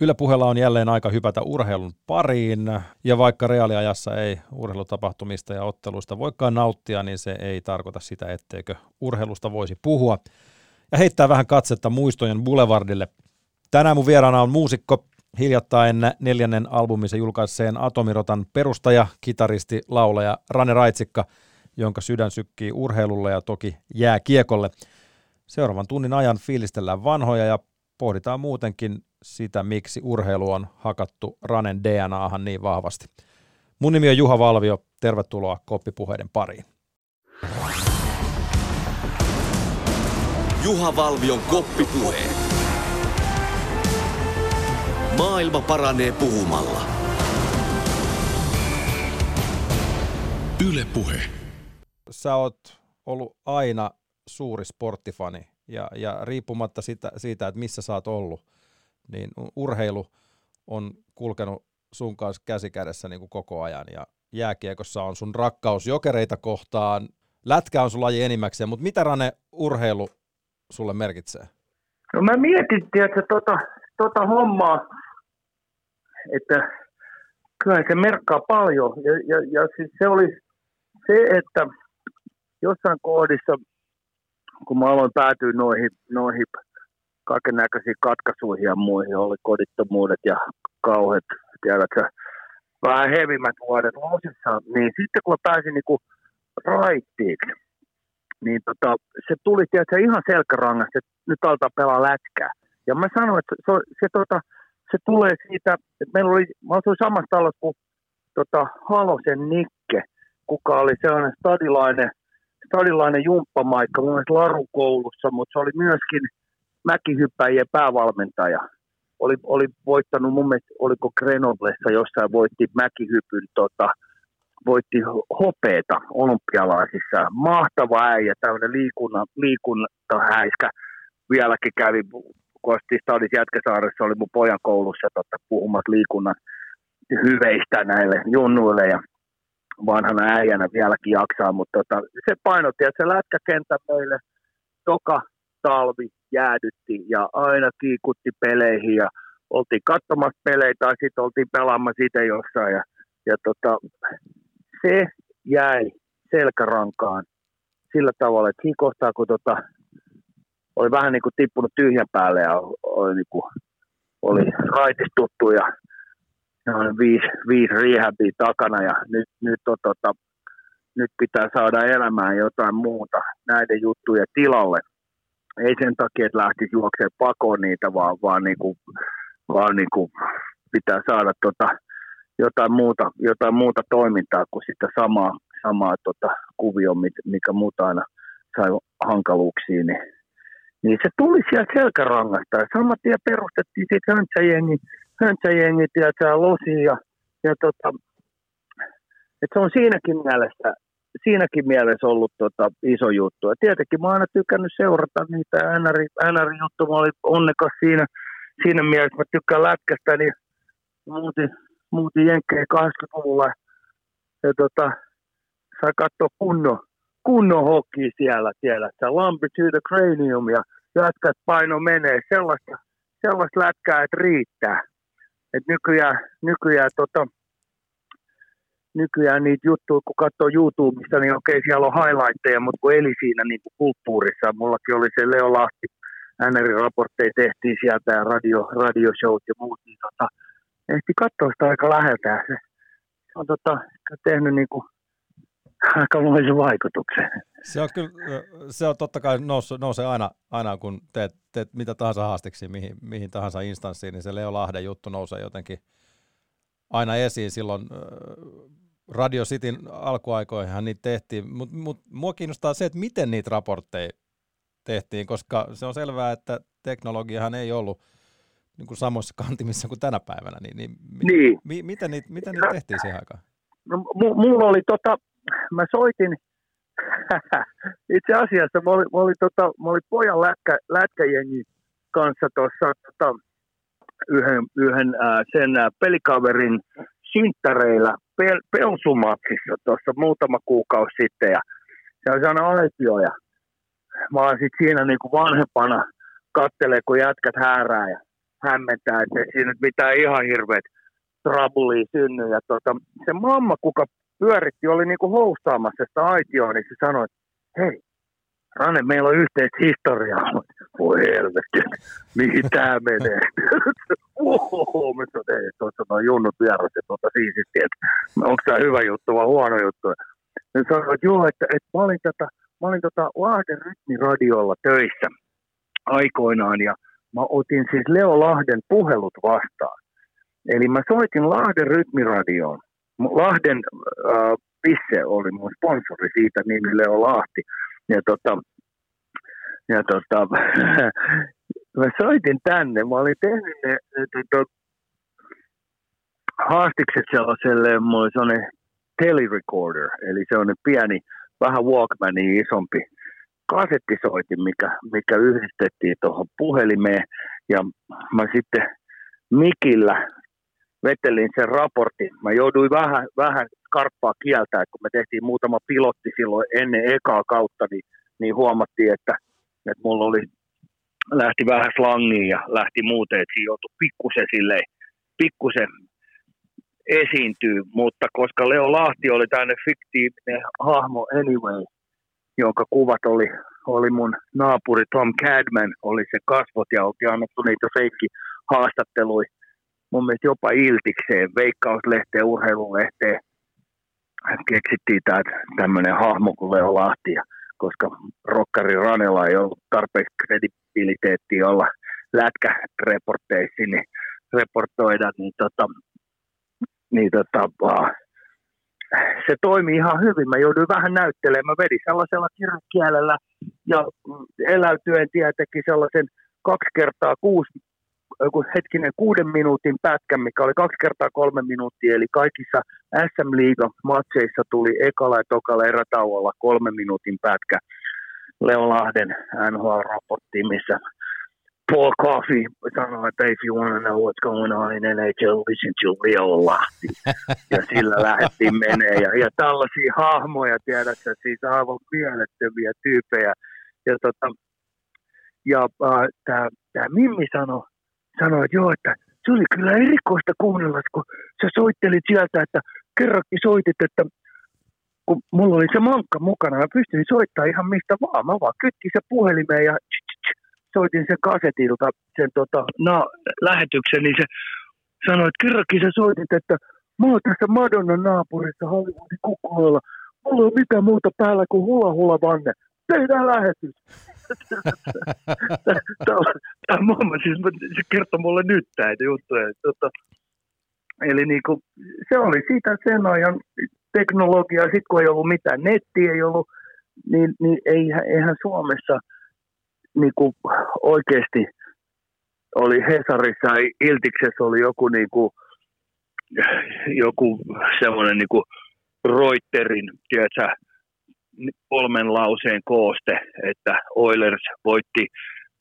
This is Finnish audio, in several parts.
Yle puheella on jälleen aika hypätä urheilun pariin, ja vaikka reaaliajassa ei urheilutapahtumista ja otteluista voikaan nauttia, niin se ei tarkoita sitä, etteikö urheilusta voisi puhua. Ja heittää vähän katsetta muistojen boulevardille. Tänään mun vieraana on muusikko, hiljattain neljännen albumissa julkaisseen Atomirotan perustaja, kitaristi, laulaja Rane Raitsikka, jonka sydän sykkii urheilulle ja toki jää kiekolle. Seuraavan tunnin ajan fiilistellään vanhoja ja pohditaan muutenkin sitä, miksi urheilu on hakattu Ranen DNAhan niin vahvasti. Mun nimi on Juha Valvio, tervetuloa Koppipuheiden pariin. Juha Valvion Koppipuheet. Maailma paranee puhumalla. Yle Puhe. Sä oot ollut aina suuri sporttifani ja, ja riippumatta siitä, siitä, että missä sä oot ollut, niin urheilu on kulkenut sun kanssa käsi kädessä niin kuin koko ajan ja jääkiekossa on sun rakkaus jokereita kohtaan. Lätkä on sun laji enimmäkseen, mutta mitä Rane urheilu sulle merkitsee? No mä mietin, että tota, tota hommaa, että kyllä se merkkaa paljon. Ja, ja, ja siis se oli se, että jossain kohdissa, kun mä aloin päätyä noihin, noihin kaiken näköisiin katkaisuihin ja muihin, oli kodittomuudet ja kauheat, tiedätkö, vähän hevimmät vuodet losissa, niin sitten kun mä pääsin niin raittiiksi, niin tota, se tuli tiedätkö, ihan selkärangasta, että nyt aletaan pelaa lätkää. Ja mä sanoin, että se, se, tota, se tulee siitä, että meillä oli, mä asuin samassa talossa kuin tota, Halosen Nikke, kuka oli sellainen stadilainen, stadilainen jumppamaikka, mun mielestä larukoulussa, mutta se oli myöskin mäkihyppäjien päävalmentaja. Oli, oli voittanut mun mielestä, oliko Grenoblessa jossain, voitti mäkihypyn, tota, voitti hopeeta olympialaisissa. Mahtava äijä, tämmöinen liikunta, liikuntahäiskä. Vieläkin kävi, kun Stadis Jätkäsaaressa, oli mun pojan koulussa tota, puhumassa liikunnan hyveistä näille junnuille ja vanhana äijänä vieläkin jaksaa, mutta tota, se painotti, että se lätkäkenttä meille toka talvi jäädytti ja aina kiikutti peleihin ja oltiin katsomassa pelejä tai sitten oltiin pelaamassa itse jossain ja, ja tota, se jäi selkärankaan sillä tavalla, että siinä kohtaa kun tota, oli vähän niin kuin tippunut tyhjän päälle ja oli, niin kuin, oli raitistuttu ja noin viisi, viisi rehabia takana ja nyt, nyt, on, tota, nyt pitää saada elämään jotain muuta näiden juttujen tilalle ei sen takia, että lähtisi juokseen pakoon niitä, vaan, vaan, niin kuin, vaan niin kuin pitää saada tota, jotain, muuta, jotain muuta toimintaa kuin sitä samaa, samaa tota, kuvio, mikä muuta aina sai hankaluuksiin. Niin, niin se tuli sieltä selkärangasta. Ja saman tien perustettiin sitten höntsäjengi, höntsäjengit ja losi ja, ja tota, et se on siinäkin mielessä siinäkin mielessä ollut tota, iso juttu. Ja tietenkin mä oon aina tykännyt seurata niitä NR, NR-juttu. Mä olin onnekas siinä, siinä mielessä, mä tykkään lätkästä, niin muutin, muutin Jenkkeen 80-luvulla. Ja tota, sai katsoa kunnon, kunnon hokki siellä, siellä. Se lampi to the cranium ja jätkät paino menee. Sellaista, sellaista lätkää, että riittää. Et nykyään, nykyään tota, nykyään niitä juttuja, kun katsoo YouTubesta, niin okei, siellä on highlightteja, mutta kun eli siinä niin kuin kulttuurissa, mullakin oli se Leo Lahti, NR-raportteja tehtiin sieltä ja radio, radioshowt ja muut, niin tota, ehti katsoa sitä aika läheltä. Se, on tota, tehnyt niin kuin aikamoisen vaikutuksen. Se on kyllä, se on totta kai noussut, nousee aina, aina kun teet, teet mitä tahansa haasteksi, mihin, mihin tahansa instanssiin, niin se Leo Lahden juttu nousee jotenkin aina esiin silloin Radio Cityn alkuaikoihin niitä tehtiin, mutta mut, mua kiinnostaa se, että miten niitä raportteja tehtiin, koska se on selvää, että teknologiahan ei ollut niin kuin samoissa kantimissa kuin tänä päivänä, niin, niin, niin. Mi, miten, niitä, miten niitä tehtiin siihen aikaan? No, mulla oli tota, mä soitin, itse asiassa mä olin, mä olin, tota, mä olin pojan lätkä, lätkäjengi kanssa tuossa tota, yhden, yhden ää, sen ää, pelikaverin synttäreillä pel, Pelsumatsissa tuossa muutama kuukausi sitten ja se on sellainen aitio ja mä oon sit siinä niinku vanhempana kattelee, kun jätkät häärää ja hämmentää, että ei siinä nyt mitään ihan hirveät trabulia synny. Ja tota, se mamma, kuka pyöritti, oli niinku houstaamassa sitä aitioa, niin se sanoi, että hei, Rane, meillä on yhteistä historiaa. Voi helvetti, mihin tämä menee? Oho, mä sanoin, että tuossa on junnut vieras, että tuota siististi, että onko tämä hyvä juttu vai huono juttu. Ne sanoi, että joo, että, että mä olin, tota, mä olin tota Lahden rytmiradiolla töissä aikoinaan ja mä otin siis Leo Lahden puhelut vastaan. Eli mä soitin Lahden rytmiradioon. Lahden äh, Pisse oli mun sponsori siitä, nimi Leo Lahti. Ja tota, ja tota, mä soitin tänne, mä olin tehnyt ne, ne tota, haastikset sellaiselle, mulla oli sellainen telerecorder, eli se on pieni, vähän Walkmanin isompi kasettisoitin, mikä, mikä yhdistettiin tuohon puhelimeen, ja mä sitten mikillä vetelin sen raportin. Mä jouduin vähän, vähän skarppaa kieltä, kun me tehtiin muutama pilotti silloin ennen ekaa kautta, niin, niin huomattiin, että että mulla oli, lähti vähän slangiin ja lähti muuten, että siinä joutui pikkusen silleen, pikkusen esiintyy, mutta koska Leo Lahti oli tänne fiktiivinen hahmo anyway, jonka kuvat oli, oli mun naapuri Tom Cadman, oli se kasvot ja oltiin annettu niitä feikki haastatteluja mun mielestä jopa iltikseen, veikkauslehteen, urheilulehteen, keksittiin tämmöinen hahmo kuin Leo Lahti ja koska rokkari Ranella ei ollut tarpeeksi kredibiliteettiä olla lätkäreporteissa, niin reportoida, niin, tota, niin tota, se toimi ihan hyvin. Mä jouduin vähän näyttelemään. Mä vedin sellaisella kirjakielellä ja eläytyen tietenkin sellaisen kaksi kertaa kuusi joku hetkinen kuuden minuutin pätkä, mikä oli kaksi kertaa kolme minuuttia, eli kaikissa SM Liiga matseissa tuli ekalla ja tokalla erätauolla kolme minuutin pätkä Leon Lahden NHL-raportti, missä Paul Coffey sanoi, että if you want to know what's going on in NHL, listen to Leo Lahti. Ja sillä lähdettiin menee. Ja, ja tällaisia hahmoja, tiedätkö, siis aivan mielettömiä tyyppejä. Ja, tota, ja äh, tämä Mimmi sanoi, sanoi, että joo, että se oli kyllä erikoista kuunnella, kun sä soittelit sieltä, että kerrankin soitit, että kun mulla oli se mankka mukana, mä pystyin soittamaan ihan mistä vaan. Mä vaan kytkin se puhelimeen ja soitin sen kasetilta sen tota, na, lähetyksen, niin se sanoi, että kerrankin sä soitit, että mä oon tässä Madonnan naapurissa Hollywoodin kukkuloilla. Mulla ei ole mitään muuta päällä kuin hula hula vanne. Tehdään lähetys. Tämä mamma, siis se kertoo mulle nyt näitä juttuja. Tota, eli niin kuin, se oli siitä sen ajan teknologia, sitten kun ei ollut mitään, netti ei ollut, niin, niin eihän, eihän Suomessa niin kuin oikeasti oli Hesarissa, Iltiksessä oli joku, niin kuin, joku semmoinen niin kuin Reuterin, tiedätkö, kolmen lauseen kooste, että Oilers voitti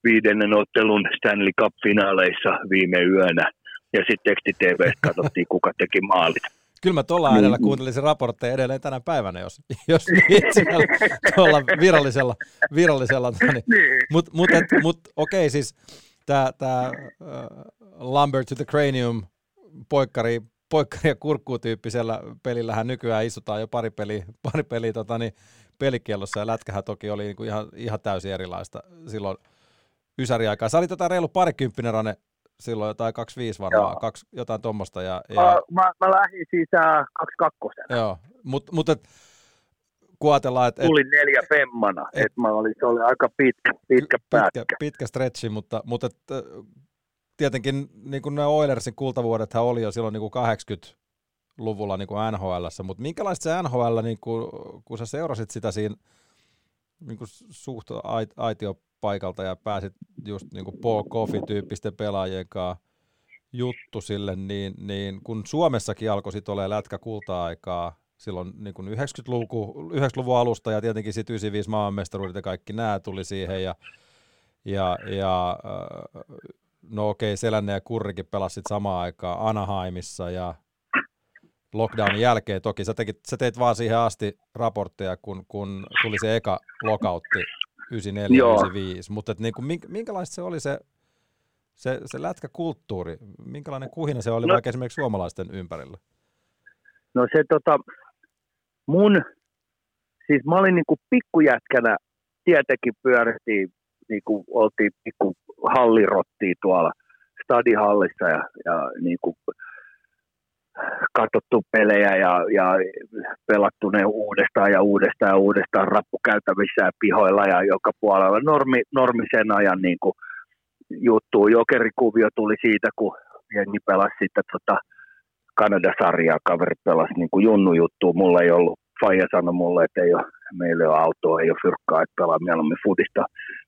viidennen ottelun Stanley Cup-finaaleissa viime yönä. Ja sitten teksti TV katsottiin, kuka teki maalit. Kyllä mä tuolla äänellä niin. kuuntelisin raportteja edelleen tänä päivänä, jos, jos tuolla virallisella, virallisella niin. Mutta mut, mut, okei, okay, siis tämä uh, Lumber to the Cranium poikkari, poikkari ja kurkkuu tyyppisellä pelillähän nykyään istutaan jo pari peliä, pari peliä tota, niin, pelikiellossa ja lätkähän toki oli niinku ihan, ihan täysin erilaista silloin Ysäri-aikaa. Sä olit jotain reilu parikymppinen Rane silloin jotain 25 varmaan, kaksi, jotain tuommoista. Ja, ja... Mä, mä, mä lähdin siitä 22 Joo, mutta mut, et, kun ajatellaan, että... Tulin neljä femmana, et, että mä olin, se oli aika pitkä, pitkä pätkä. Pitkä, pitkä stretchi, mutta, mutta et, tietenkin niin kuin ne Oilersin kultavuodethan oli jo silloin niin kuin 80 luvulla niin NHL, mutta minkälaista se NHL, niin kuin, kun sä seurasit sitä siinä niin kuin suht aitiopaikalta ja pääsit just niin kuin Paul Coffey-tyyppisten pelaajien kanssa juttu sille, niin, niin kun Suomessakin alkoi sitten olemaan lätkä kulta-aikaa silloin niin kuin 90-luvun, 90-luvun alusta ja tietenkin sitten 95 maailmanmestaruudet ja kaikki nämä tuli siihen ja, ja, ja no okei, Selänne ja Kurrikin pelasivat samaan aikaan Anaheimissa ja lockdownin jälkeen. Toki sä, tekit, sä teit vaan siihen asti raportteja, kun, kun tuli se eka lockoutti 94-95, mutta niin kuin, minkälaista se oli se Se, se lätkäkulttuuri, minkälainen kuhina se oli No- vaikka esimerkiksi suomalaisten ympärillä? No se tota, mun, siis mä olin niinku pikkujätkänä, tietenkin pyörittiin, niinku oltiin pikku hallirottia tuolla stadihallissa ja, ja niinku katsottu pelejä ja, ja pelattu ne uudestaan ja uudestaan ja uudestaan rappukäytävissä ja pihoilla ja joka puolella normi, normi sen ajan niin kuin juttu. Jokerikuvio tuli siitä, kun jengi pelasi sitten tota Kanada-sarjaa, kaverit pelasi niin kuin junnu juttu. Mulla ei ollut, Faija sanoi mulle, että ei ole, meillä ei ole autoa, ei ole fyrkkaa, että pelaa mieluummin futista.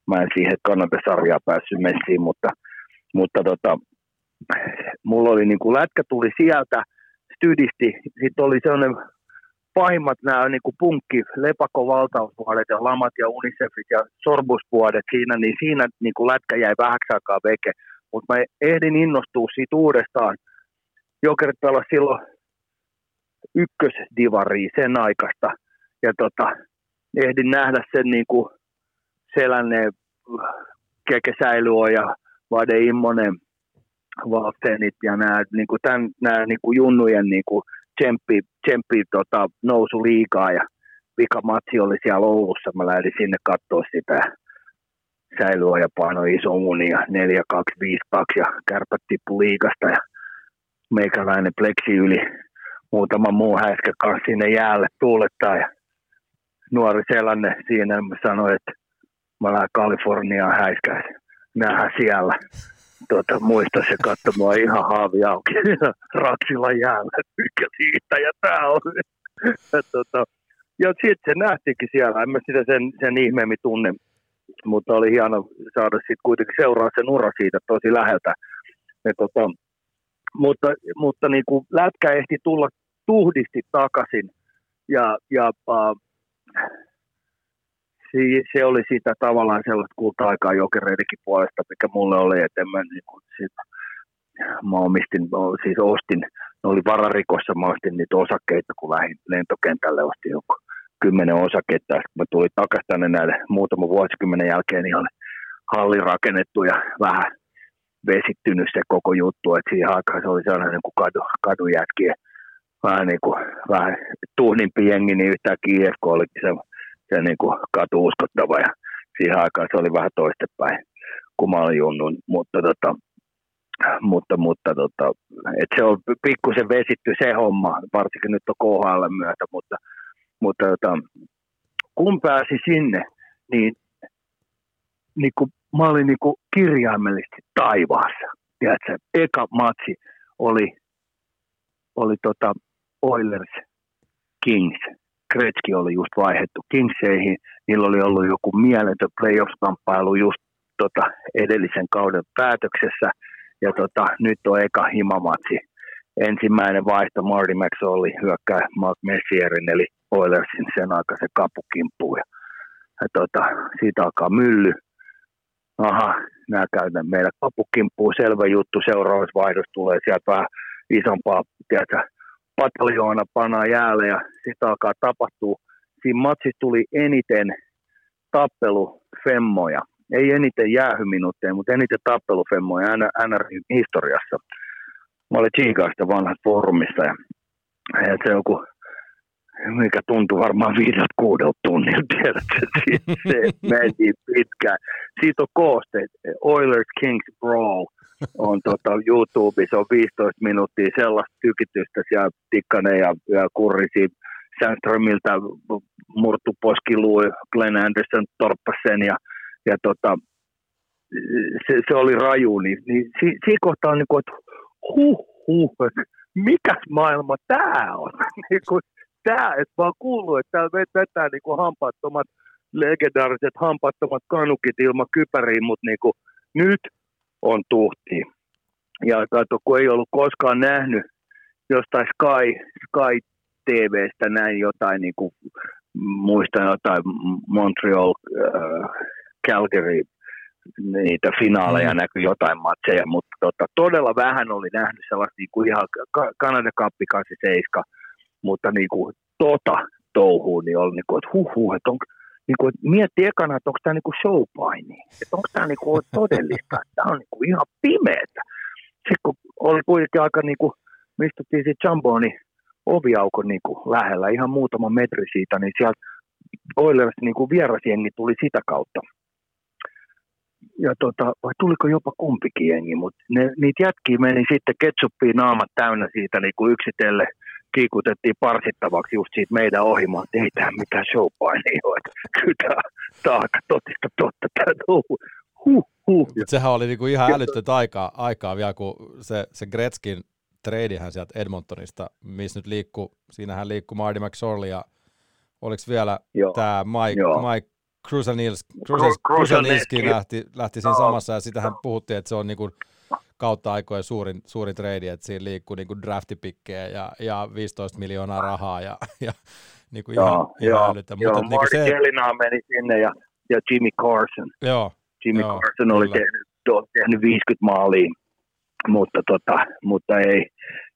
Mä en siihen Kanada-sarjaa päässyt messiin, mutta, mutta tota, mulla oli niin kuin lätkä tuli sieltä, stydisti, sitten oli sellainen pahimmat nämä niin kuin punkki, lepako valtausvuodet ja lamat ja unicefit ja sorbusvuodet siinä, niin siinä niin kuin lätkä jäi vähäksi aikaa veke. Mutta mä ehdin innostua siitä uudestaan. Jokerit pelasi silloin ykkösdivaria sen aikaista. Ja tota, ehdin nähdä sen niin kuin sellainen Keke Säilyö ja Vade Immonen Valtenit ja nämä, niin kuin tämän, nämä niin kuin junnujen niin kuin tsemppi, tsemppi tota, nousu liikaa ja vika matsi oli siellä Oulussa. Mä lähdin sinne katsoa sitä säilyä ja painoi iso uni ja 4 2 5 2 ja kärpät tippu liikasta ja meikäläinen pleksi yli muutama muu häiskä kanssa sinne jäälle tuulettaa ja nuori sellainen siinä mä sanoin, että mä lähden Kaliforniaan häiskään. Nähdään siellä tuota, muista se katsomaan ihan haavi auki Raksilla jäällä, mikä siitä ja tää on. ja, tuota, ja sitten se nähtiinkin siellä, en mä sitä sen, sen ihmeemmin tunne, mutta oli hieno saada sitten kuitenkin seuraa sen ura siitä tosi läheltä. Ja, tuota, mutta mutta niin kuin lätkä ehti tulla tuhdisti takaisin ja, ja äh, se, se oli sitä tavallaan sellaista kulta-aikaa jokereidenkin puolesta, mikä mulle oli, että mä, niin kuin, sit, mä omistin, siis ostin, ne oli vararikossa, mä ostin niitä osakkeita, kun lähdin lentokentälle, ostin joku kymmenen osaketta, ja kun mä tulin takaisin tänne näille muutaman vuosikymmenen jälkeen, niin oli halli rakennettu ja vähän vesittynyt se koko juttu, että siihen aikaan se oli sellainen niin kuin kadu, kadujätkien, vähän niin kuin, vähän tuhnimpi jengi, niin yhtäkkiä IFK olikin se se niin kuin katu uskottava ja siihen aikaan se oli vähän toistepäin, kun mä olin junnun, mutta tota, mutta, mutta tota, et se on pikkusen vesitty se homma, varsinkin nyt on KHL myötä, mutta, mutta tota, kun pääsi sinne, niin, niin kun, mä olin niin kuin kirjaimellisesti taivaassa. Tiedätkö, eka matsi oli, oli tota Oilers Kings Kretski oli just vaihdettu Kingseihin, niillä oli ollut joku mieletön playoffs-kamppailu just tota, edellisen kauden päätöksessä, ja tota, nyt on eka himamatsi. Ensimmäinen vaihto Marty McSorley hyökkää Mark Messierin, eli Oilersin sen aikaisen kapukimppuun. Ja, ja tota, siitä alkaa mylly. Aha, nämä käytän meillä kapukimppuun, selvä juttu, seuraavassa vaihdossa tulee sieltä vähän isompaa, tiedätkö, pataljoona panaa jäälle ja sitten alkaa tapahtua. Siinä matsissa tuli eniten tappelufemmoja. Ei eniten jäähyminuutteja, mutta eniten tappelufemmoja NR-historiassa. Mä olin Chicagosta vanhassa foorumissa ja, ja se joku, mikä tuntui varmaan viideltä kuudelta tunnilta, tiedätkö, se meni pitkään. Siitä on koosteet, Oilers Kings Brawl, on tota, YouTubessa on 15 minuuttia sellaista tykitystä siellä Tikkanen ja, ja Kurrisi Sandströmiltä murtu poskiluu, Glenn Anderson torppasi sen ja, ja tota, se, se, oli raju, niin, niin si, siinä kohtaa on niin kuin, että huh, huh, mikäs maailma tämä on? niin kuin, tämä, että mä oon kuullut, että täällä vetää niin kuin hampaattomat, legendaariset hampaattomat kanukit ilman kypäriin, mutta niin kuin, nyt on tuhti. Ja kato, kun ei ollut koskaan nähnyt jostain Sky, Sky TVstä näin jotain, niin kuin, muistan jotain Montreal, äh, Calgary, niitä finaaleja mm. näkyi jotain matseja, mutta tota, todella vähän oli nähnyt sellaista niin kuin ihan Kanada Cup 87, mutta niin kuin, tota touhuun, niin oli niin kuin, että huh, huh että on, niin kuin, mietti ekana, että onko tämä niin showpaini, että onko tämä niin kuin todellista, että tämä on niin kuin ihan pimeätä. Sitten kun oli kuitenkin aika, niin kuin, me istuttiin sitten Jamboni oviaukon niin kuin lähellä, ihan muutama metri siitä, niin sieltä Oilers niin kuin vierasjengi tuli sitä kautta. Ja tota, vai tuliko jopa kumpikin jengi, mutta niitä jätkiä meni sitten ketsuppiin naamat täynnä siitä niin kuin yksitellen – kiikutettiin parsittavaksi just siitä meidän ohimaan, että ei tämä mitään showpainia ole. Kyllä tämä, aika totista totta. Tämä huh, huh. Sehän oli niinku ihan älytöntä aikaa, aikaa vielä, kun se, se Gretzkin treidihän sieltä Edmontonista, missä nyt liikkuu, siinähän liikkuu Marty McSorley ja oliko vielä tämä Mike, Joo. Mike Kruselnilski lähti, lähti siinä samassa ja sitähän puhuttiin, että se on niinku kautta aikojen suurin, suurin trade, että siinä liikkuu niin draftipikkejä ja, ja 15 miljoonaa rahaa ja, ja niin kuin joo, ihan, joo, ihan älytä. Joo, Mutta, niin se... Meni sinne ja, ja Jimmy Carson. Joo, Jimmy joo, Carson oli tehnyt, tehnyt 50 maalia, mutta, tota, mutta ei.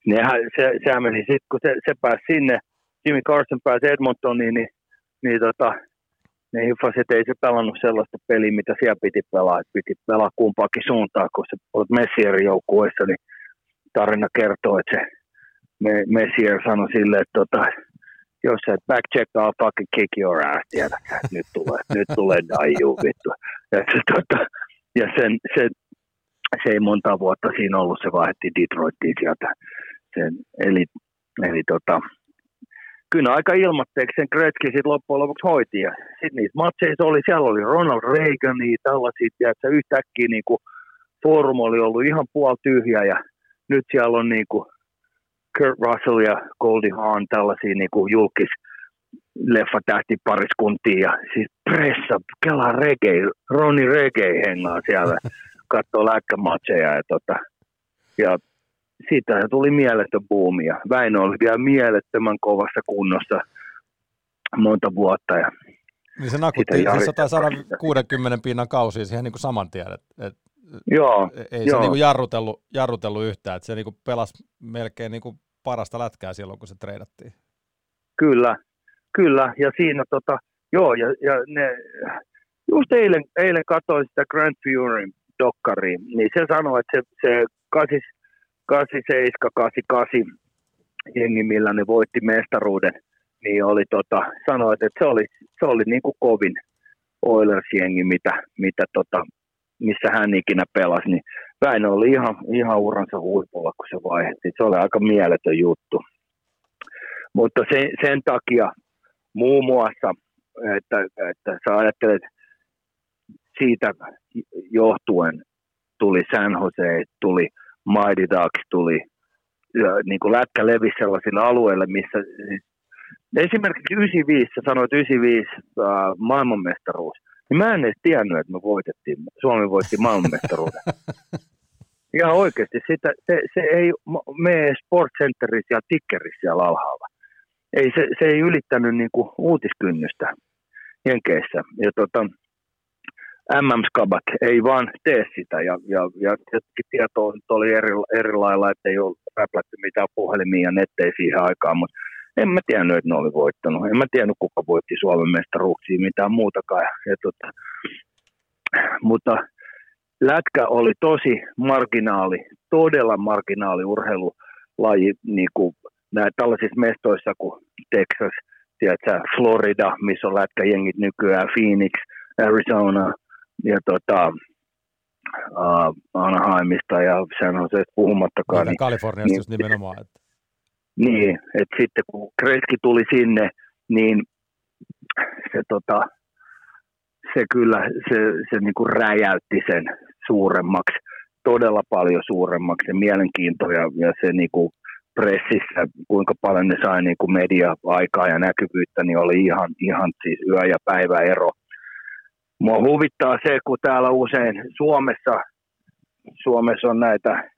Nehän, se, sehän meni sitten, kun se, se pääsi sinne, Jimmy Carson pääsi Edmontoniin, niin, niin tota, ne hifaset ei se pelannut sellaista peliä, mitä siellä piti pelaa. Että piti pelaa kumpaakin suuntaan, kun se olet Messierin joukkueessa, niin tarina kertoo, että se Messier sanoi sille, että tota, jos sä et back check, I'll fucking kick your ass, tiedät, nyt tulee, nyt tulee daiju, vittu. Ja, se, tota, ja sen, se, se, ei monta vuotta siinä ollut, se vaihdettiin Detroitiin sieltä. Sen, eli, eli tota, kyllä aika ilmatteeksi sen Gretzky sitten loppujen lopuksi hoiti. Ja sitten niissä matseissa oli, siellä oli Ronald Reagan, niin tällaisia, että yhtäkkiä niin kuin forum oli ollut ihan puol tyhjä ja nyt siellä on niin kuin Kurt Russell ja Goldie Hawn tällaisia niin kuin julkis leffatähtipariskuntia ja siis pressa, kela reggae, Roni reggae hengaa siellä, katsoo läkkämatseja ja, tota, ja siitä tuli mieletön buumi ja Väinö oli vielä mielettömän kovassa kunnossa monta vuotta. Ja niin se nakutti siis 160 pinnan kausia siihen niin kuin saman tien, että et, joo, ei joo. se niin kuin jarrutellut, jarrutellut yhtään, että se niin kuin pelasi melkein niin kuin parasta lätkää silloin, kun se treidattiin. Kyllä, kyllä, ja siinä tota, joo, ja, ja ne, just eilen, eilen katsoin sitä Grand Furyn dokkaria, niin se sanoi, että se, se 87, 88 jengi, millä ne voitti mestaruuden, niin oli tota, sanoit, että se oli, se oli niin kuin kovin Oilers-jengi, mitä, mitä tota, missä hän ikinä pelasi, niin Väinö oli ihan, ihan uransa huipulla, kun se vaihdettiin. Se oli aika mieletön juttu. Mutta sen, sen takia muun muassa, että, että sä ajattelet siitä johtuen tuli San Jose, tuli Mighty Ducks tuli, ja niin kuin lätkä levisi sellaisille alueille, missä siis, esimerkiksi 95, sä sanoit 95 uh, maailmanmestaruus, niin mä en edes tiennyt, että me voitettiin, Suomi voitti maailmanmestaruuden. Ihan oikeasti, sitä, se, se ei mene Sport Centerissä ja Tickerissä siellä alhaalla. Ei, se, se ei ylittänyt niin kuin uutiskynnystä Jenkeissä. Ja tota, MM-skabat ei vaan tee sitä ja, ja, ja tieto oli eri, eri lailla, että ei ole räplätty mitään puhelimia ja nettejä siihen aikaan, mutta en mä tiennyt, että ne oli voittanut. En mä tiennyt, kuka voitti Suomen mestaruuksia, mitään muutakaan. Ja, tota, mutta lätkä oli tosi marginaali, todella marginaali urheilulaji niin kuin näin, tällaisissa mestoissa kuin Texas, tiedätkö, Florida, missä on lätkäjengit nykyään, Phoenix, Arizona – ja tota, uh, Anaheimista ja San Joseista puhumattakaan. Niin, Kaliforniasta niin, just nimenomaan. Että. Niin, että sitten kun Kreski tuli sinne, niin se, tota, se kyllä se, se niin kuin räjäytti sen suuremmaksi, todella paljon suuremmaksi, se mielenkiinto ja, ja se niin kuin pressissä, kuinka paljon ne sai niin kuin media-aikaa ja näkyvyyttä, niin oli ihan, ihan siis yö ja päivä ero Mua huvittaa se, kun täällä usein Suomessa, Suomessa on näitä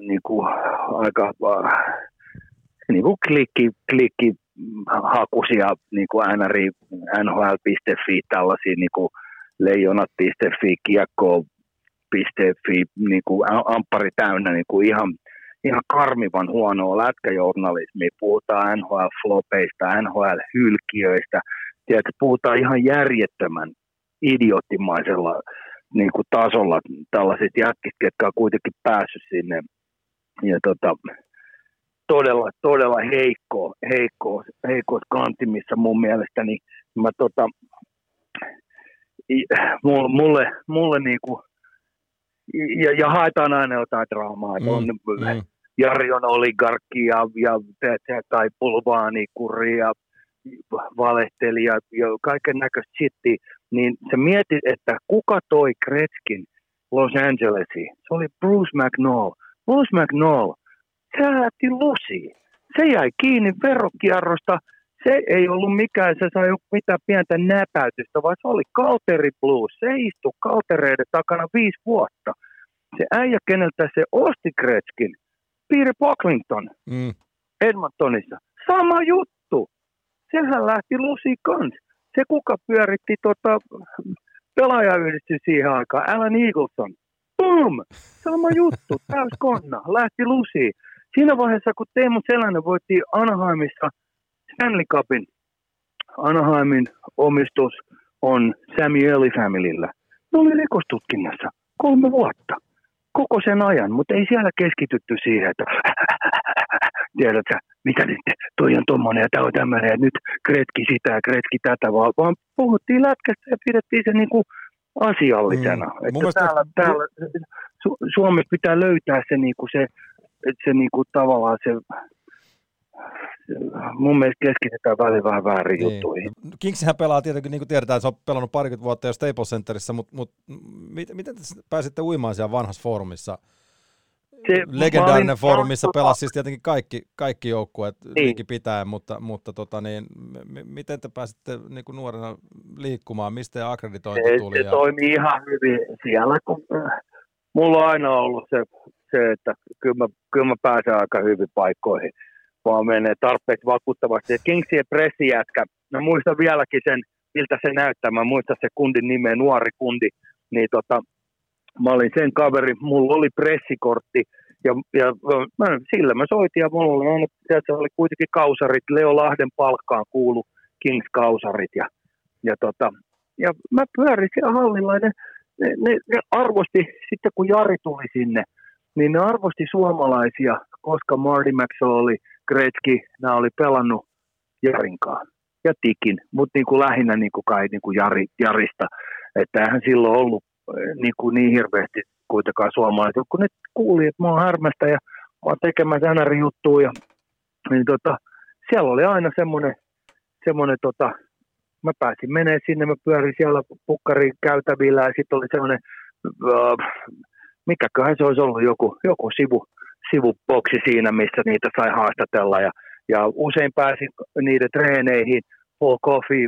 niin kuin, aika niin kuin klikki, klikki hakusia niin kuin NHL.fi, tällaisia niin kuin leijonat.fi, kiekko.fi, niin kuin amppari täynnä niin kuin ihan, ihan karmivan huonoa lätkäjournalismia. Puhutaan NHL-flopeista, NHL-hylkiöistä – tiedätkö, puhutaan ihan järjettömän idioottimaisella niin kuin tasolla tällaiset jätkit, ketkä on kuitenkin päässyt sinne. Ja tota, todella, todella heikko, heikko, heikko kantimissa mun mielestä, niin mä tota, mulle, mulle, mulle niin kuin, ja, ja haetaan aina jotain draamaa. Mm, on, mm. Jari on oligarkki ja, ja tai pulvaani, ja valehteli ja, kaiken näköistä shittiä, niin se mietit, että kuka toi Kretskin Los Angelesiin? Se oli Bruce McNall. Bruce McNall, se lähti lusiin. Se jäi kiinni verokierrosta. Se ei ollut mikään, se sai mitään pientä näpäytystä, vaan se oli Kalteri Blues. Se istui kaltereiden takana viisi vuotta. Se äijä, keneltä se osti Kretskin, Peter Pocklington, mm. Edmontonissa. Sama juttu. Sehän lähti lusiin kans. Se, kuka pyöritti tota, pelaajayhdistys siihen aikaan, Alan Eagleson. Boom! Sama juttu, täys konna, lähti lusiin. Siinä vaiheessa, kun Teemu Selänen voitti Anaheimissa Stanley Cupin, Anaheimin omistus on Samueli Familyllä. Ne oli rikostutkinnassa kolme vuotta koko sen ajan, mutta ei siellä keskitytty siihen, että tiedätkö, mitä nyt, toi on tommonen ja tämä on tämmöinen ja nyt kretki sitä ja kretki tätä, vaan, vaan puhuttiin lätkästä ja pidettiin se niinku asiallisena. Mm. Että mielestä... täällä, täällä Su- Suomessa pitää löytää se, niinku se, se niinku tavallaan se mun mielestä keskitytään välillä vähän väärin niin. juttuihin. Kingsihän pelaa tietenkin, niin kuin tiedetään, se on pelannut parikymmentä vuotta jo Staples Centerissä, mutta, mutta miten, miten te pääsitte uimaan siellä vanhassa foorumissa? Se, Legendaarinen foorumi, missä pelasi siis tietenkin kaikki, kaikki joukkueet niin. pitää, mutta, mutta tota, niin, m- miten te pääsitte niin kuin nuorena liikkumaan, mistä akkreditointi tuli? Se ja... toimii ihan hyvin siellä, kun äh, mulla on aina ollut se, se että kyllä mä, kyllä mä pääsen aika hyvin paikkoihin vaan menee tarpeeksi vakuuttavasti. Kingsien pressijätkä, mä muistan vieläkin sen, miltä se näyttää, mä muistan se kundin nimeä, nuori kundi, niin tota, mä olin sen kaveri, mulla oli pressikortti, ja, ja mä, sillä mä soitin, ja mulla oli aina, se oli kuitenkin kausarit, Leo Lahden palkkaan kuulu Kings-kausarit, ja, ja, tota, ja mä pyörin siellä hallilla, ja ne, ne, ne, ne arvosti, sitten kun Jari tuli sinne, niin ne arvosti suomalaisia, koska Marty McSall oli Gretzky, nämä oli pelannut Jarinkaan ja Tikin, mutta niin kuin lähinnä niin kuin kai niin kuin Jari, Jarista. Että eihän silloin ollut niin, kuin niin hirveästi kuitenkaan suomalaiset, kun ne kuuli, että mä oon härmästä ja mä oon tekemässä NR-juttua ja niin tota, siellä oli aina semmoinen, semmoinen tota, mä pääsin menee sinne, mä pyörin siellä pukkarin käytävillä ja sitten oli semmoinen, uh, mikäköhän se olisi ollut, joku, joku sivu, sivuboksi siinä, missä niitä sai haastatella. Ja, ja usein pääsin niiden treeneihin. Paul Coffey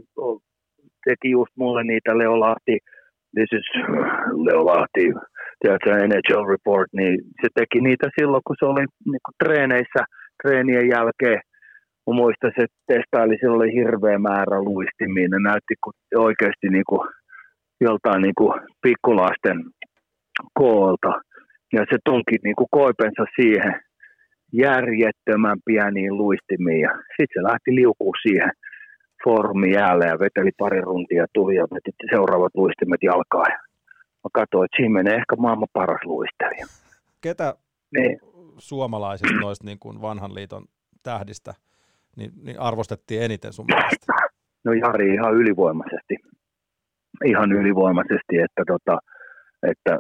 teki just mulle niitä Leo Lahti, this is Leo Lahti, NHL Report, niin se teki niitä silloin, kun se oli niin kuin treeneissä treenien jälkeen. Mä muistan, se testaili, sillä oli hirveä määrä luistimia. Ne näytti oikeasti niin kuin joltain niin kuin pikkulasten koolta ja se tunki niin kuin koipensa siihen järjettömän pieniin luistimiin ja sitten se lähti liukuu siihen foorumin jäälle ja veteli pari runtia tuli ja veti seuraavat luistimet jalkaa ja mä katsoin, että siinä menee ehkä maailman paras luistelija. Ketä niin. suomalaisista noista niin kuin vanhan liiton tähdistä niin, niin arvostettiin eniten sun mielestä? No Jari ihan ylivoimaisesti. Ihan ylivoimaisesti, että, tota, että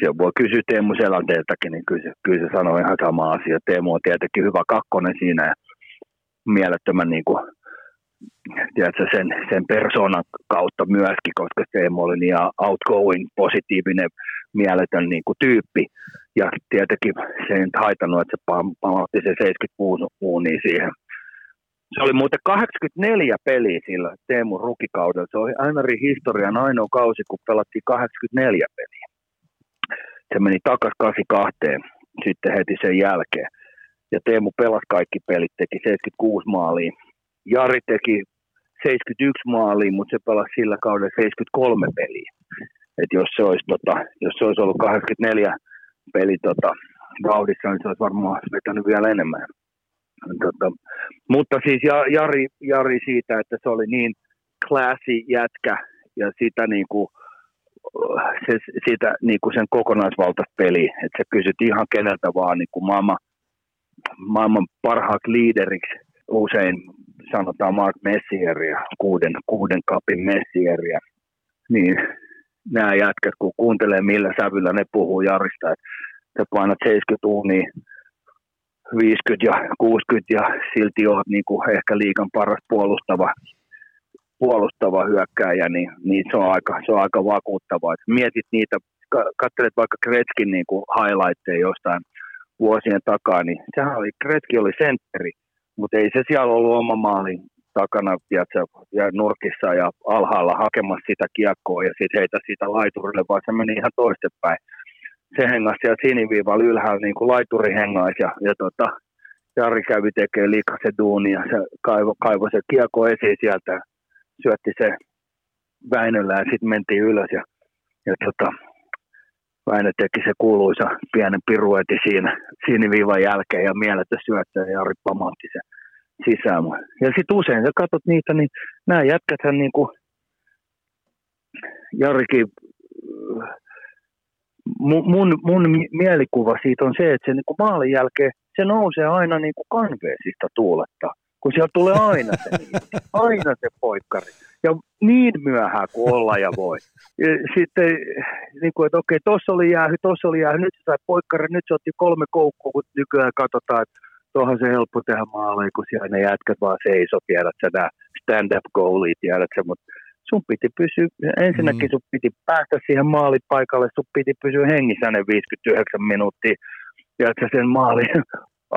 se voi kysyä Teemu Selänteeltäkin, niin kyllä se, kyllä se sanoo ihan sama asia. Teemu on tietenkin hyvä kakkonen siinä ja mielettömän niin kuin, tiedätkö, sen, sen persoonan kautta myöskin, koska Teemu oli niin outgoing, positiivinen, mieletön niin kuin, tyyppi. Ja tietenkin se ei haitannut, että se pamautti se 76 uunia siihen. Se oli muuten 84 peliä sillä Teemun rukikaudella. Se oli Ainarin historian ainoa kausi, kun pelattiin 84 peliä se meni takas 82 sitten heti sen jälkeen. Ja Teemu pelasi kaikki pelit, teki 76 maalia. Jari teki 71 maalia, mutta se pelasi sillä kaudella 73 peliä. Et jos, se olisi, tota, jos se olisi ollut 84 peli tota, vauhdissa, niin se olisi varmaan vetänyt vielä enemmän. Tota, mutta siis Jari, Jari siitä, että se oli niin classy jätkä ja sitä niin kuin, se, siitä niin kuin sen kokonaisvaltaista peli, että sä kysyt ihan keneltä vaan niin kuin maailman, maailman parhaat liideriksi usein sanotaan Mark Messieria, kuuden, kuuden kapin Messieria, niin nämä jätkät, kun kuuntelee millä sävyllä ne puhuu Jarista, että sä painat 70 uunia 50 ja 60 ja silti olet niin kuin ehkä liikan paras puolustava, puolustava hyökkääjä, niin, niin se, on aika, se on aika vakuuttavaa. Et mietit niitä, katselet vaikka Kretskin niin kuin highlightteja jostain vuosien takaa, niin sehän oli, Kretski oli sentteri, mutta ei se siellä ollut oma maalin takana tiedätkö, ja nurkissa ja alhaalla hakemassa sitä kiekkoa ja sitten heitä siitä laiturille, vaan se meni ihan toistepäin. Se hengas siellä siniviivalla ylhäällä niin kuin laituri hengais ja, ja tota, Jari kävi tekemään liikasen duuni ja se kaivo, kaivo se kiekko esiin sieltä syötti se Väinöllä ja sitten mentiin ylös ja, ja tota, Väinö teki se kuuluisa pienen piruetti siinä siniviivan jälkeen ja mielettä syöttö ja Jari pamautti se sisään. Ja sitten usein sä katsot niitä, niin nämä jätkäthän niin kuin Jarikin mun, mun mielikuva siitä on se, että se niin kuin maalin jälkeen se nousee aina niin kuin kanveesista tuuletta, kun siellä tulee aina se, aina se poikkari. Ja niin myöhään kuin olla ja voi. Ja sitten, niin kuin, että okei, tuossa oli jäähy, tuossa oli jäähy, nyt se sai poikkari, nyt se otti kolme koukkua, kun nykyään katsotaan, että tuohon se helppo tehdä maaleja, kun siellä ne jätkät vaan seisoo, tiedät sä nämä stand-up goalit, tiedät sä, mutta sun piti pysyä, ensinnäkin mm. sun piti päästä siihen maalipaikalle, sun piti pysyä hengissä ne 59 minuuttia, ja että sen maalin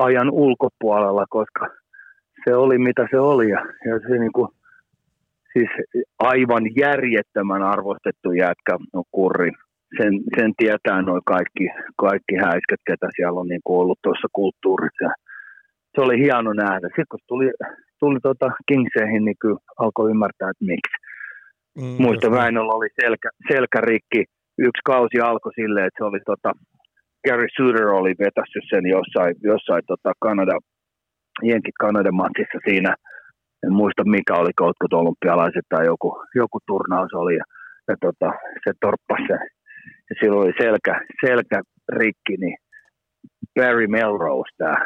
ajan ulkopuolella, koska se oli mitä se oli, ja, ja se niin kuin, siis aivan järjettömän arvostettu jätkä no kurri. Sen, sen tietää noin kaikki, kaikki häiskät, ketä siellä on niin kuin ollut tuossa kulttuurissa. Se oli hieno nähdä. Sitten kun tuli, tuli tuota Kingseihin, niin kyllä alkoi ymmärtää, että miksi. Mm, Muista Väinöllä oli selkä, selkärikki. Yksi kausi alkoi silleen, että se oli tota, Gary Suter oli vetässyt sen jossain, jossain tota Kanada, Jenkit Kanadan matsissa siinä. En muista mikä oli kotkut olympialaiset tai joku, joku turnaus oli. Ja, ja tota, se torppasi sen. Ja silloin oli selkä, selkä rikki, niin Barry Melrose, tämä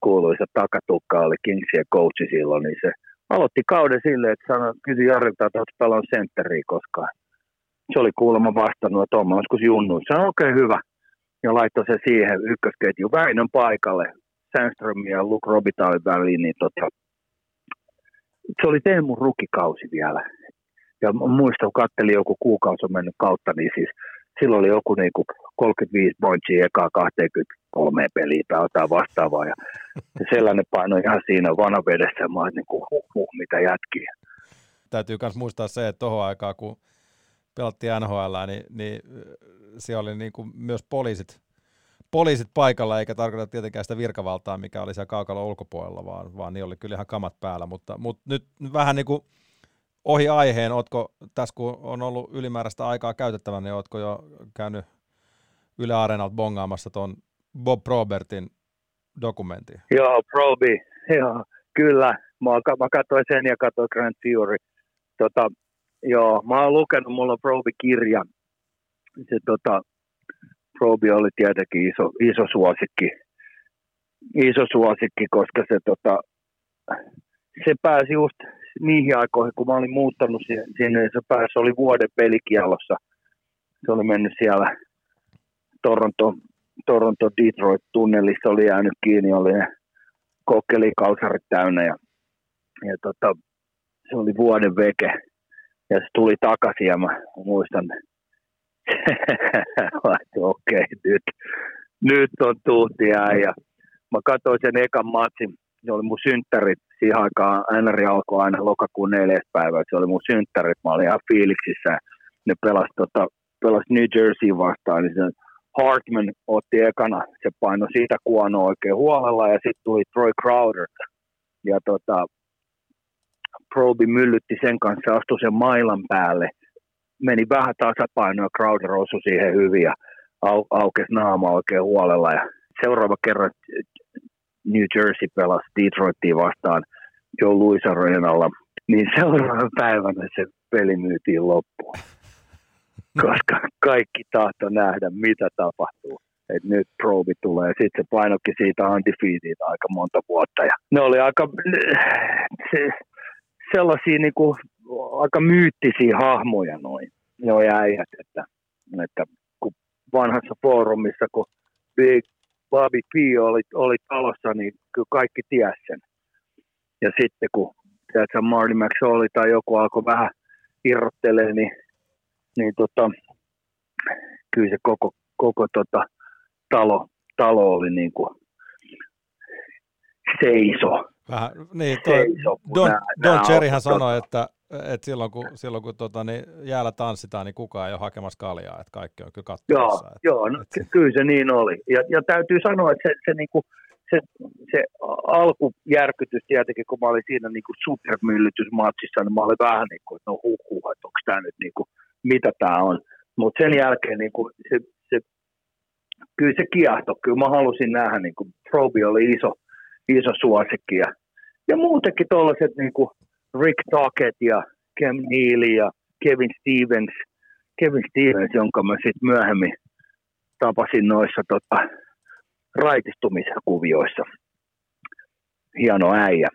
kuuluisa takatukka, oli Kingsien coachi silloin, niin se aloitti kauden silleen, että sanoi, kysyi Jarilta, että oletko pelannut sentteriä koskaan. Se oli kuulemma vastannut, että on joskus junnuin. Sanoi, okei, okay, hyvä. Ja laittoi se siihen ykkösketju Väinön paikalle. Sandström ja Luke Robitaille väliin, niin tota, se oli Teemu rukikausi vielä. Ja muistan, kun katselin joku kuukausi on mennyt kautta, niin siis silloin oli joku niin kuin 35 pointsia ekaa 23 peliä tai jotain vastaavaa. Ja sellainen paino ihan siinä vanavedessä, mä olin niin kuin huh, huh, mitä jätkiä. Täytyy myös muistaa se, että tuohon aikaan, kun pelattiin NHL, niin, niin siellä oli niin kuin myös poliisit, poliisit paikalla, eikä tarkoita tietenkään sitä virkavaltaa, mikä oli siellä kaukalla ulkopuolella, vaan, vaan niin oli kyllä ihan kamat päällä, mutta, mutta nyt vähän niin kuin ohi aiheen, ootko tässä kun on ollut ylimääräistä aikaa käytettävä, niin ootko jo käynyt Yle Areenalta bongaamassa tuon Bob Probertin dokumentin? Joo, Probi, joo, kyllä. Mä, mä katsoin sen ja katsoin Grand Fury. Tota, joo, mä oon lukenut, mulla on Probi-kirja. Se tota, Probi oli tietenkin iso, iso suosikki, iso suosikki, koska se, tota, se pääsi just niihin aikoihin, kun mä olin muuttanut sinne, se pääsi, oli vuoden pelikielossa. Se oli mennyt siellä Toronto, Toronto Detroit tunnelissa, oli jäänyt kiinni, oli ne kokkelikausarit täynnä ja, ja tota, se oli vuoden veke. Ja se tuli takaisin ja mä muistan, okei, okay, nyt, nyt on tuhti ja mä katsoin sen ekan matsin, se oli mun synttärit siihen aikaan. NR alkoi aina lokakuun neljäs päivä, se oli mun synttärit, mä olin ihan fiiliksissä. Ne pelasi, tota, pelasi New Jersey vastaan, niin se Hartman otti ekana, se paino siitä kuonoa oikein huolella, ja sitten tuli Troy Crowder. Ja tota, Probi myllytti sen kanssa, astui sen mailan päälle, meni vähän tasapainoa, Crowder osui siihen hyvin, ja au, aukesi naama oikein huolella, ja seuraava kerran New Jersey pelasi Detroitia vastaan Joe Louis Arenalla. niin seuraavana päivänä se peli myytiin loppuun. Koska kaikki tahto nähdä, mitä tapahtuu. Et nyt probi tulee. Sitten se painokki siitä undefeated aika monta vuotta. Ja ne oli aika se, sellaisia niinku, aika myyttisiä hahmoja noin. Ne on äijät, että, että kun vanhassa foorumissa, kun Big Bobby P oli, oli talossa, niin kyllä kaikki tiesi sen. Ja sitten kun tiedätkö, Marty McSorley tai joku alkoi vähän irrottelee, niin, niin tota, kyllä se koko, koko tota, talo, talo oli niin kuin seiso. Vähän, niin, toi, seiso, Don, nää, Don nää Cherryhän sanoi, että, että silloin kun, silloin kun tota, niin jäällä tanssitaan, niin kukaan ei ole hakemassa kaljaa, että kaikki on kyllä katsomassa. Joo, että, joo no, että, kyllä se niin oli. Ja, ja täytyy sanoa, että se, se, niin kuin, se, se alkujärkytys tietenkin, kun mä olin siinä niin supermyllytysmatsissa, niin mä olin vähän niin kuin, että no huh, että onko tämä nyt niin kuin, mitä tämä on. Mutta sen jälkeen niin kuin, se, se, kyllä se kiahto, kyllä mä halusin nähdä, niin kuin Probi oli iso, iso suosikki ja, ja muutenkin tuollaiset niin kuin Rick Tockett ja Kem Neely ja Kevin Stevens, Kevin Stevens, jonka mä sitten myöhemmin tapasin noissa tota, raitistumiskuvioissa. Hieno äijä,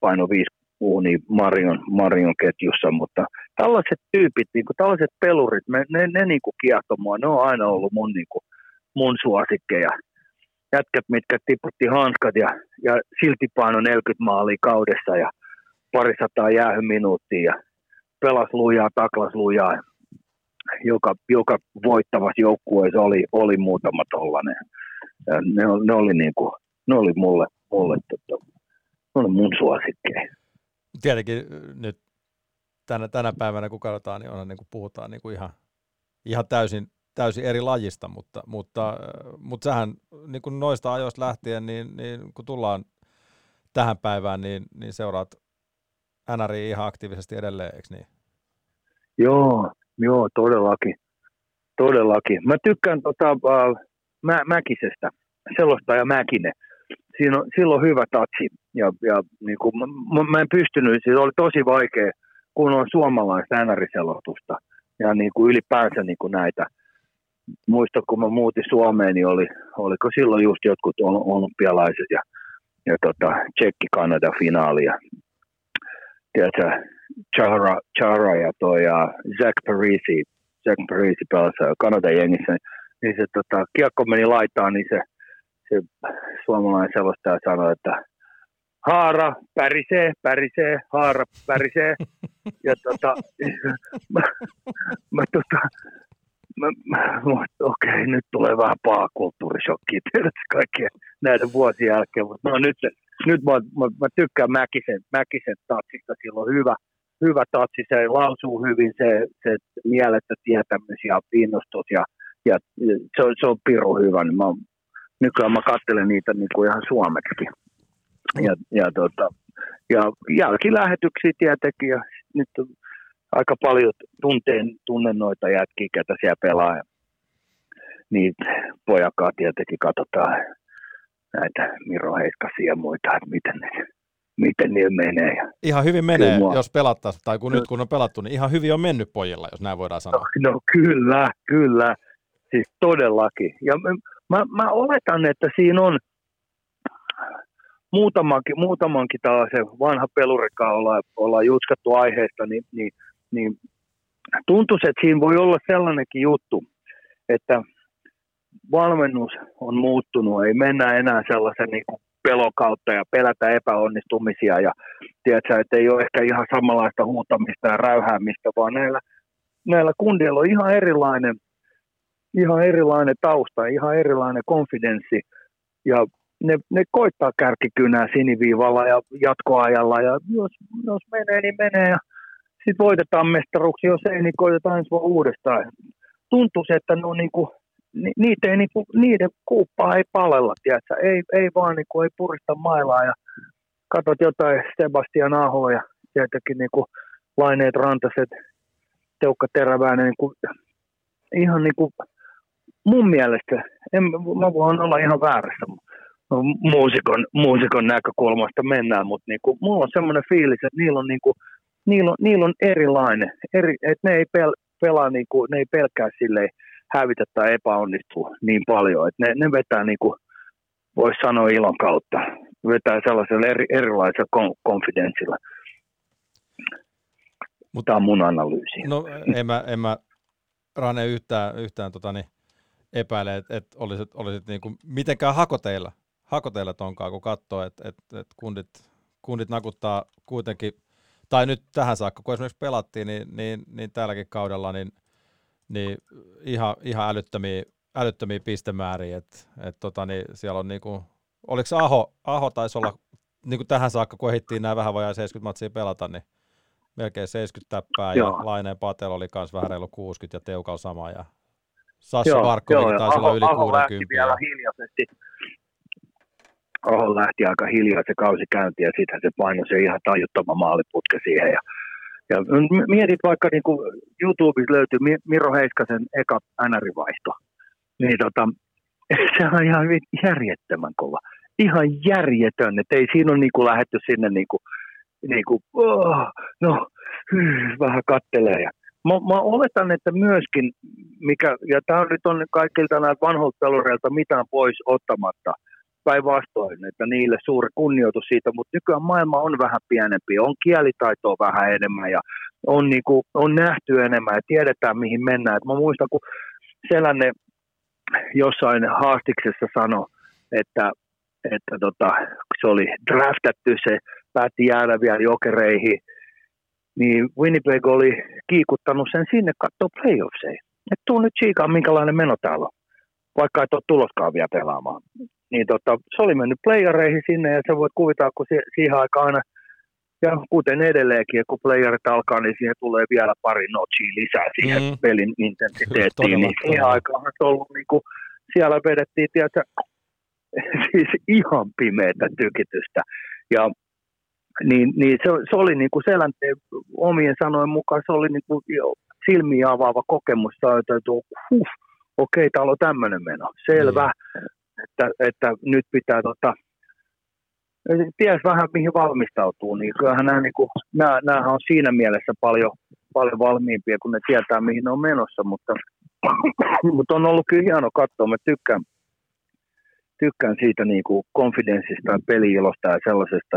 paino 5 uuni Marion, Marion ketjussa, mutta tällaiset tyypit, niin kuin tällaiset pelurit, me, ne, ne niin kuin mua, ne on aina ollut mun, niin kuin, mun suosikkeja. Jätkät, mitkä tiputti hanskat ja, ja silti paino 40 maalia kaudessa ja parisataa jäähyminuuttia ja pelas lujaa, taklas lujaa. Joka, joka voittavassa joukkueessa oli, oli muutama tollainen. Ja ne, ne, oli niin kuin, ne oli mulle, mulle tota, ne oli mun suosikkeja. Tietenkin nyt tänä, tänä päivänä, kun katsotaan, niin, onhan, niin kuin puhutaan niin kuin ihan, ihan täysin, täysin eri lajista, mutta, mutta, mutta sähän niin kuin noista ajoista lähtien, niin, niin kun tullaan tähän päivään, niin, niin seuraat NRI ihan aktiivisesti edelleen, eikö niin? Joo, joo, todellakin. Todellakin. Mä tykkään tota, äh, mä, Mäkisestä, selostaja Mäkinen. Siinä on, sillä on hyvä tatsi. Ja, ja niin kuin, mä, mä, en pystynyt, siis oli tosi vaikea, kun on suomalaista NR-selostusta. Ja niin kuin ylipäänsä niin kuin näitä. Muista, kun mä muutin Suomeen, niin oli, oliko silloin just jotkut olympialaiset ja, ja tota, Tsekki-Kanada-finaali. Ja, tiedätkö, Chara, Chara ja toi ja Zach Parisi, Zach Parisi pelasi Kanadan jengissä, niin se tota, kiekko meni laitaan, niin se, se suomalainen selostaja sanoi, että haara, pärisee, pärisee, haara, pärisee. Ja tota, mä, mä, tota, mä, mä, okei, okay, nyt tulee vähän paha kulttuurishokki, tiedät kaikkien näiden vuosien jälkeen, mutta no nyt, se, nyt mä, mä, mä, tykkään Mäkisen, Mäkisen tatsista, sillä on hyvä, hyvä tatsi, se lausuu hyvin, se, se mielettä tietämys ja innostus ja ja se on, se on piru hyvä, niin mä, nykyään mä katselen niitä niin kuin ihan suomeksi. Ja, ja, tota, ja jälkilähetyksiä tietenkin, ja nyt aika paljon tunteen, tunnen noita jätkiä, ketä siellä pelaa. Niitä pojakaa tietenkin katsotaan näitä Miro Heiskasia ja muita, että miten ne, miten ne menee. Ihan hyvin menee, mua... jos pelattaisiin, tai kun nyt kun on pelattu, niin ihan hyvin on mennyt pojilla, jos näin voidaan sanoa. No, no kyllä, kyllä. Siis todellakin. Ja mä, mä oletan, että siinä on muutamankin, muutamankin tällaisen vanha pelurikka ollaan, ollaan jutskattu aiheesta, niin, niin, niin tuntuisi, että siinä voi olla sellainenkin juttu, että valmennus on muuttunut, ei mennä enää sellaisen niin kuin pelokautta ja pelätä epäonnistumisia ja tiedätkö, että ei ole ehkä ihan samanlaista huutamista ja räyhäämistä, vaan näillä, näillä kundeilla on ihan erilainen ihan erilainen tausta, ihan erilainen konfidenssi. Ja ne, ne koittaa kärkikynää siniviivalla ja jatkoajalla. Ja jos, jos menee, niin menee. Ja sitten voitetaan mestaruksi, jos ei, niin koitetaan ensi uudestaan. Tuntuu, että no, niin kuin, ni, niitä ei, niin kuin, niiden kuuppaa ei palella, tiedätkö? Ei, ei vaan niin kuin, ei purista mailaa. Ja katsot jotain Sebastian Ahoa ja tietenkin niin kuin, Laineet Rantaset, Teukka Teräväinen, niin kuin, ihan niin kuin mun mielestä, en, mä voin olla ihan väärässä, no, muusikon, muusikon näkökulmasta mennään, mutta niinku, mulla on semmoinen fiilis, että niillä on, niinku, niillä on, niillä on erilainen, eri, että ne ei pel, pelaa, niinku, ne ei pelkää silleen hävitä tai epäonnistua niin paljon, että ne, ne vetää niinku, voisi sanoa ilon kautta, vetää sellaisella eri, erilaisella konfidenssilla. Mutta tämä on mun analyysi. No en mä, en mä Rane yhtään, yhtään tota, niin, epäile, että et olisit, olisit niin kuin, mitenkään hakoteilla, hakoteilla tonkaan, kun katsoo, että et, et kundit, kundit nakuttaa kuitenkin, tai nyt tähän saakka, kun esimerkiksi pelattiin, niin, niin, niin tälläkin kaudella, niin, niin ihan, ihan älyttömiä, älyttömiä pistemääriä, että et, tota, niin siellä on niinku, oliko se Aho, Aho taisi olla, niin kuin tähän saakka, kun ehittiin nämä vähän vajaa 70 matsia pelata, niin melkein 70 täppää Joo. ja Laineen Patel oli myös vähän reilu 60 ja Teukal sama ja Sassi Varkkovikin taisi olla yli Aho 60. vielä hiljaisesti. Aho lähti aika hiljaa se kausi käynti ja sitten se painoi se ihan tajuttoman maaliputke siihen. Ja, ja mietit vaikka niin kuin YouTubessa löytyy Miro Heiskasen eka NR-vaihto. Niin tota, se on ihan järjettömän kova. Ihan järjetön, että ei siinä ole niin kuin lähetty sinne niin kuin, niin kuin, oh, no, hyy, vähän kattelee. Ja mä, mä, oletan, että myöskin, mikä, ja tämä nyt on kaikilta näiltä vanhoilta mitään pois ottamatta, päinvastoin, että niille suuri kunnioitus siitä, mutta nykyään maailma on vähän pienempi, on kielitaitoa vähän enemmän ja on, niinku, on nähty enemmän ja tiedetään mihin mennään. Et mä muistan, kun Selänne jossain haastiksessa sanoi, että, että tota, se oli draftattu, se päätti jäädä vielä jokereihin, niin Winnipeg oli kiikuttanut sen sinne katsoa playoffseja. Että tuu nyt chiikaan, minkälainen meno täällä on, vaikka et ole tuloskaan vielä pelaamaan. Niin tota, se oli mennyt playereihin sinne ja se voit kuvitella, kun se, siihen aikaan aina, ja kuten edelleenkin, kun playerit alkaa, niin siihen tulee vielä pari notchia lisää siihen mm. pelin intensiteettiin. niin siihen aikaan on ollut niin kuin, siellä vedettiin, tiedätkö, siis ihan pimeätä tykitystä. Ja niin, niin se, se, oli niin kuin Selänteen omien sanojen mukaan, se oli niin kuin jo silmiä avaava kokemus, että huh, okei, täällä on tämmöinen meno, selvä, mm. että, että nyt pitää tota, ties vähän mihin valmistautuu, niin kyllähän nämä, niin kuin, nämä, nämä on siinä mielessä paljon, paljon valmiimpia, kun ne tietää mihin ne on menossa, mutta, mutta on ollut kyllä hieno katsoa, mä tykkään, tykkään siitä niin kuin konfidenssista ja peliilosta ja sellaisesta.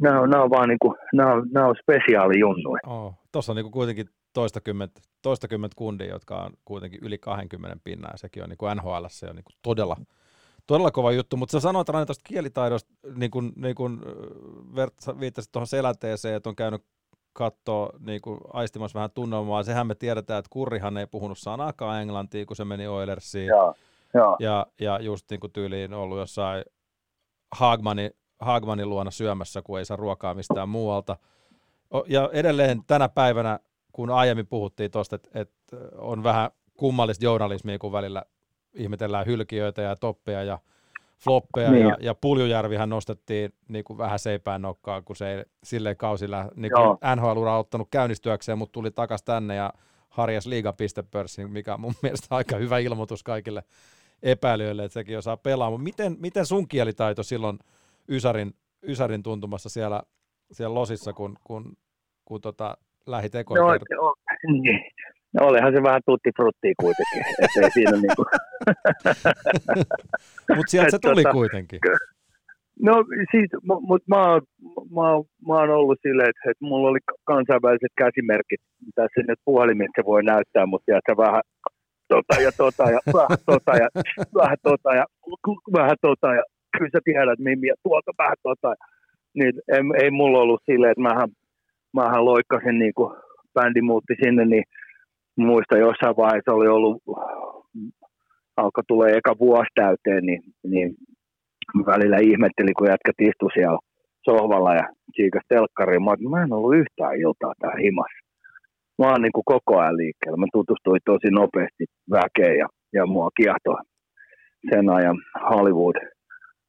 Nämä on, nämä on vaan niin kuin, nämä on, nämä on spesiaalijunnuja. Oh, Tuossa on niin kuin kuitenkin toistakymmentä, toistakymmentä kundia, jotka on kuitenkin yli 20 pinnaa, ja sekin on niin kuin NHL se on niin kuin todella, todella kova juttu, mutta sä sanoit Rani tuosta kielitaidosta, niin kuin, niin kuin viittasit tuohon selänteeseen, että on käynyt katsoa niin kuin aistimassa vähän tunnelmaa. Sehän me tiedetään, että Kurrihan ei puhunut sanaakaan englantia, kun se meni Oilersiin. Ja, ja. ja, ja just niin kuin tyyliin ollut jossain Hagmanin Hagmanin luona syömässä, kun ei saa ruokaa mistään muualta. Ja edelleen tänä päivänä, kun aiemmin puhuttiin tuosta, että, että on vähän kummallista journalismia, kun välillä ihmetellään hylkiöitä ja toppeja ja floppeja, niin. ja, ja Puljujärvihän nostettiin niin kuin vähän seipään nokkaa, kun se ei silleen kausilla niin NHL-ura ottanut käynnistyäkseen, mutta tuli takaisin tänne ja harjas liigapistepörssin, mikä on mun mielestä aika hyvä ilmoitus kaikille epäilijöille, että sekin osaa pelaa. Mutta miten, miten sun kielitaito silloin – Ysärin, Ysärin tuntumassa siellä, siellä losissa, kun, kun, kun tota, lähi tekoon. No, no, niin. no, olihan se vähän tutti fruttia kuitenkin. ettei siinä niinku... Mutta sieltä se tuli tota, kuitenkin. No siis, mutta mä, mä, mä, mä oon ollut silleen, että, että mulla oli kansainväliset käsimerkit, mitä nyt puhelimessa voi näyttää, mutta se vähän tota ja tota ja vähän tota ja vähän tota ja vähän tota ja kyllä sä tiedät Mimmi, ja tuolta vähän tota. Niin ei, ei mulla ollut silleen, että mähän, mähän loikkasin niin kuin bändi muutti sinne, niin muista jossain vaiheessa oli ollut, alkoi tulee eka vuosi täyteen, niin, niin välillä ihmetteli, kun jätkät istu siellä sohvalla ja siikas telkkariin. Mä, mä en ollut yhtään iltaa tää himassa. Mä oon niin kuin koko ajan liikkeellä. Mä tutustuin tosi nopeasti väkeen ja, ja mua kiehtoi sen ajan Hollywood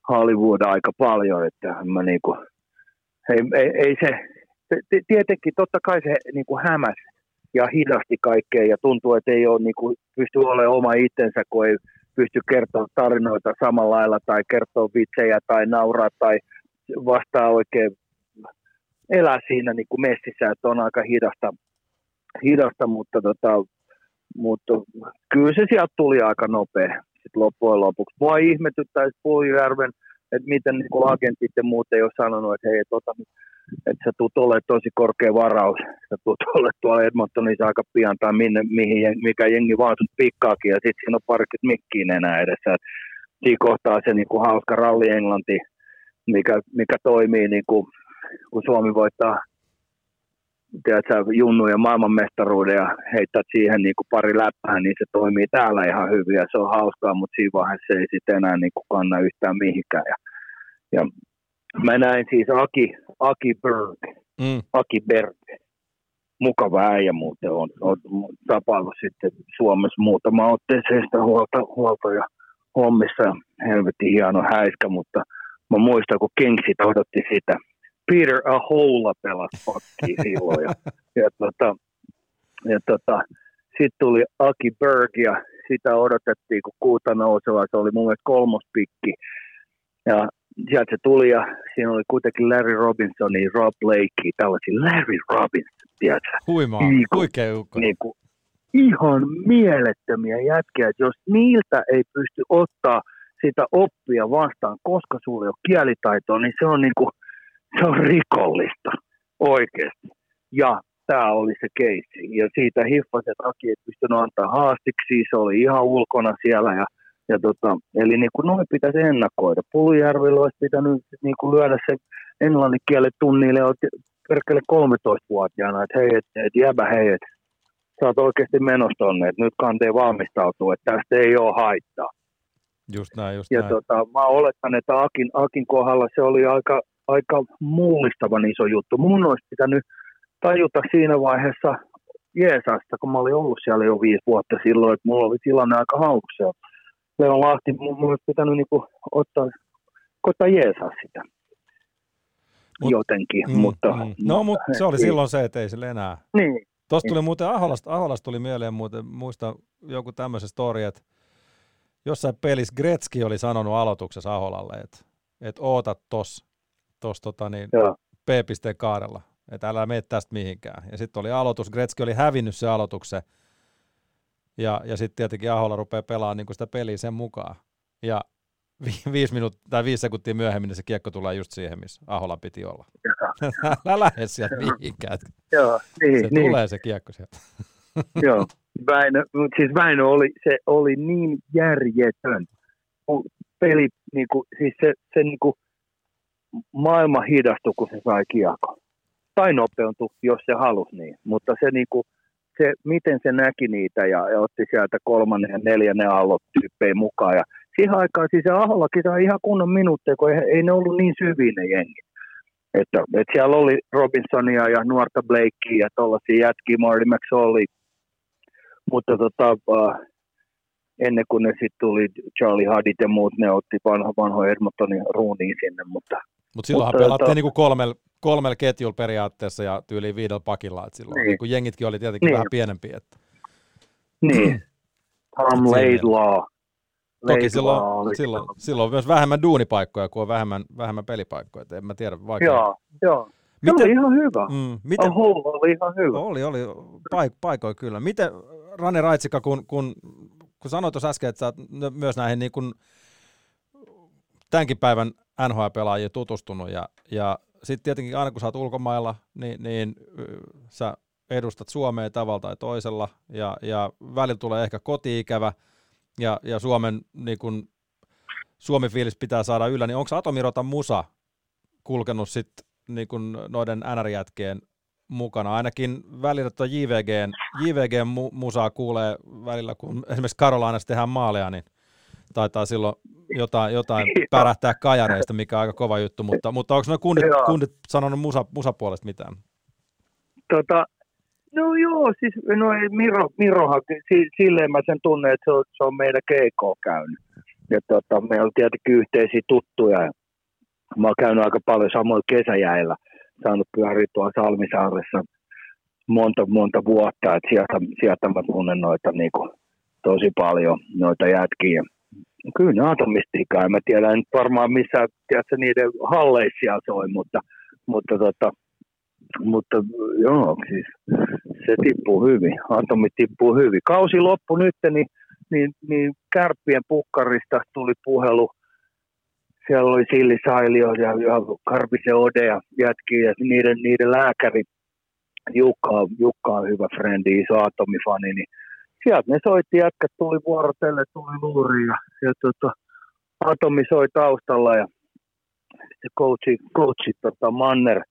Hollywood aika paljon, että mä niinku, ei, ei, ei se, tietenkin totta kai se niinku hämäs ja hidasti kaikkea ja tuntuu, että ei ole niinku, pysty olemaan oma itsensä, kun ei pysty kertoa tarinoita samalla lailla tai kertoa vitsejä tai nauraa tai vastaa oikein elää siinä niin kuin messissä, että on aika hidasta, hidasta mutta, tota, mutta kyllä se sieltä tuli aika nopea sitten loppujen lopuksi. Mua ihmetyttäisi Puljujärven, että miten niin kuin agentit ja muut ei ole sanonut, että hei, tota, että sä tulet olemaan tosi korkea varaus, sä tulet olemaan tuolla Edmontonissa aika pian tai minne, mihin, mikä jengi vaan sut pikkaakin ja sitten siinä on parikymmentä mikkiin enää edessä. Et siinä kohtaa se niin kuin hauska ralli Englanti, mikä, mikä toimii niin kuin, kun Suomi voittaa tiedätkö, ja maailmanmestaruuden ja heittää siihen niin kuin pari läppää, niin se toimii täällä ihan hyvin ja se on hauskaa, mutta siinä vaiheessa se ei sitten enää niin kuin kanna yhtään mihinkään. Ja, ja mä näin siis Aki, Aki Berg, mm. Aki Berg, mukava äijä muuten on, on tapaillut sitten Suomessa muutama otteeseen sitä huolta, huolta ja hommissa. Helvetin hieno häiskä, mutta mä muistan, kun Kingsit odotti sitä. Peter Ahola pelasi pakki silloin. Ja, ja, tota, ja tota, sitten tuli Aki Berg ja sitä odotettiin, kun kuuta nouseva. Se oli mun mielestä kolmospikki. Ja sieltä se tuli ja siinä oli kuitenkin Larry Robinson ja Rob Blakey, tällaisia Larry Robinson, tiedätkö? Huimaa, niin kuin, huikea ukko. Niin kuin, ihan mielettömiä jätkiä, että jos niiltä ei pysty ottaa sitä oppia vastaan, koska sulla ei ole kielitaitoa, niin se on, niin kuin, se on rikollista oikeasti. Ja tämä oli se keissi. Ja siitä hiffaset Aki ei pystynyt antaa haastiksi, se oli ihan ulkona siellä ja ja tota, eli niin kuin noin pitäisi ennakoida. Pulujärvellä olisi pitänyt niin kuin lyödä se englannin kielen tunnille perkele 13-vuotiaana, että hei, että et jäbä hei, että sä oot oikeasti menossa tonne, että nyt kantee valmistautuu, että tästä ei ole haittaa. Just näin, just ja näin. Tota, mä oletan, että Akin, Akin kohdalla se oli aika, aika mullistavan iso juttu. Mun olisi pitänyt tajuta siinä vaiheessa Jeesasta, kun mä olin ollut siellä jo viisi vuotta silloin, että mulla oli tilanne aika hauska Leon Lahti, mun olisi pitänyt niinku ottaa, koittaa jeesaa sitä Mut, jotenkin. Mm, mutta, mm. No, mutta se oli ei. silloin se, että ei sille enää. Niin. Tuosta tuli muuten Aholasta, Aholasta tuli mieleen muuten, muista joku tämmöisen story, että jossain pelissä Gretzki oli sanonut aloituksessa Aholalle, että, että oota tos, tos tota niin, P-pisteen kaarella, että älä mene tästä mihinkään. Ja sitten oli aloitus, Gretzki oli hävinnyt se aloituksen, ja, ja sitten tietenkin Ahola rupeaa pelaamaan niin sitä peliä sen mukaan. Ja vi, viisi, minuut, tai viisi sekuntia myöhemmin niin se kiekko tulee just siihen, missä Ahola piti olla. Älä lähde sieltä mihinkään. Joo, niin, se niin. tulee se kiekko sieltä. Joo, Väinö, siis Väinö oli, se oli niin järjetön. Peli, niin kuin, siis se, se niin kuin, maailma hidastui, kun se sai kiekko. Tai nopeuntui, jos se halusi niin. Mutta se niin kuin, se, miten se näki niitä ja, ja otti sieltä kolmannen ja neljännen aallot tyyppejä mukaan. Ja siihen aikaan siis Ahollakin sai ihan kunnon minuutteja, kun ei, ei ne ollut niin syviä ne jengit. Että, että siellä oli Robinsonia ja nuorta Blakea ja tuollaisia jätkiä, Marty McSorley. Mutta tota, uh, ennen kuin ne sitten tuli Charlie Hadit ja muut, ne otti vanho, vanho Edmontonin ruuniin sinne. Mutta, Mut silloinhan mutta pelattiin tota, niinku kolmella kolmel ketjulla periaatteessa ja tyyli viidellä pakilla. Et silloin niin. Niin jengitkin oli tietenkin niin. vähän pienempi. Että. Niin. Tom Laidlaw. Toki silloin, silloin, silloin on myös vähemmän duunipaikkoja kuin on vähemmän, vähemmän pelipaikkoja. Et en mä tiedä, vaikka... Joo, joo. Miten, se oli ihan hyvä. Mm, miten, Oho, oli ihan hyvä. Oli, oli. Paik, paikoin kyllä. Miten, Rane Raitsikka, kun, kun, kun sanoit tuossa äsken, että sä oot myös näihin niin kun, tämänkin päivän NHL-pelaajia tutustunut ja, ja sitten tietenkin aina kun sä oot ulkomailla, niin, niin sä edustat Suomea tavalla tai toisella, ja, ja välillä tulee ehkä kotiikävä, ja, ja Suomen niin kun, Suomi-fiilis pitää saada yllä, niin onko Atomirotan musa kulkenut sitten niin kun noiden NR-jätkeen mukana? Ainakin välillä tuota JVGn, JVGn mu- musaa kuulee välillä, kun esimerkiksi Karolainassa tehdään maaleja, niin taitaa silloin jotain, jotain pärähtää kajareista, mikä on aika kova juttu, mutta, mutta onko nuo kundit, kundit sanonut musa, musapuolesta mitään? Tota, no joo, siis no Miro, Mirohan, silleen mä sen tunnen, että se on, se on meidän keikkoa käynyt. Ja tota, meillä on tietenkin yhteisiä tuttuja. Mä oon käynyt aika paljon samoin kesäjäillä, saanut pyöriä tuolla Salmisaaressa monta, monta vuotta, että sieltä, sieltä mä tunnen noita niin kuin, tosi paljon, noita jätkiä kyllä ne atomistiikaa. Mä tiedän nyt varmaan missä tiedätkö, niiden halleissa soi, mutta, mutta, tota, mutta joo, siis se tippuu hyvin. Atomit tippuu hyvin. Kausi loppu nyt, niin, niin, niin kärppien pukkarista tuli puhelu. Siellä oli Silli Sailio ja, ja Karpise Ode ja jätki ja niiden, niiden lääkäri Jukka, Jukka on hyvä frendi, iso atomifani, niin sieltä ne soitti, jätkät tuli vuorotelle, tuli luuri ja, ja tota, Atomi soi taustalla ja sitten coachi, coachi tota Manner,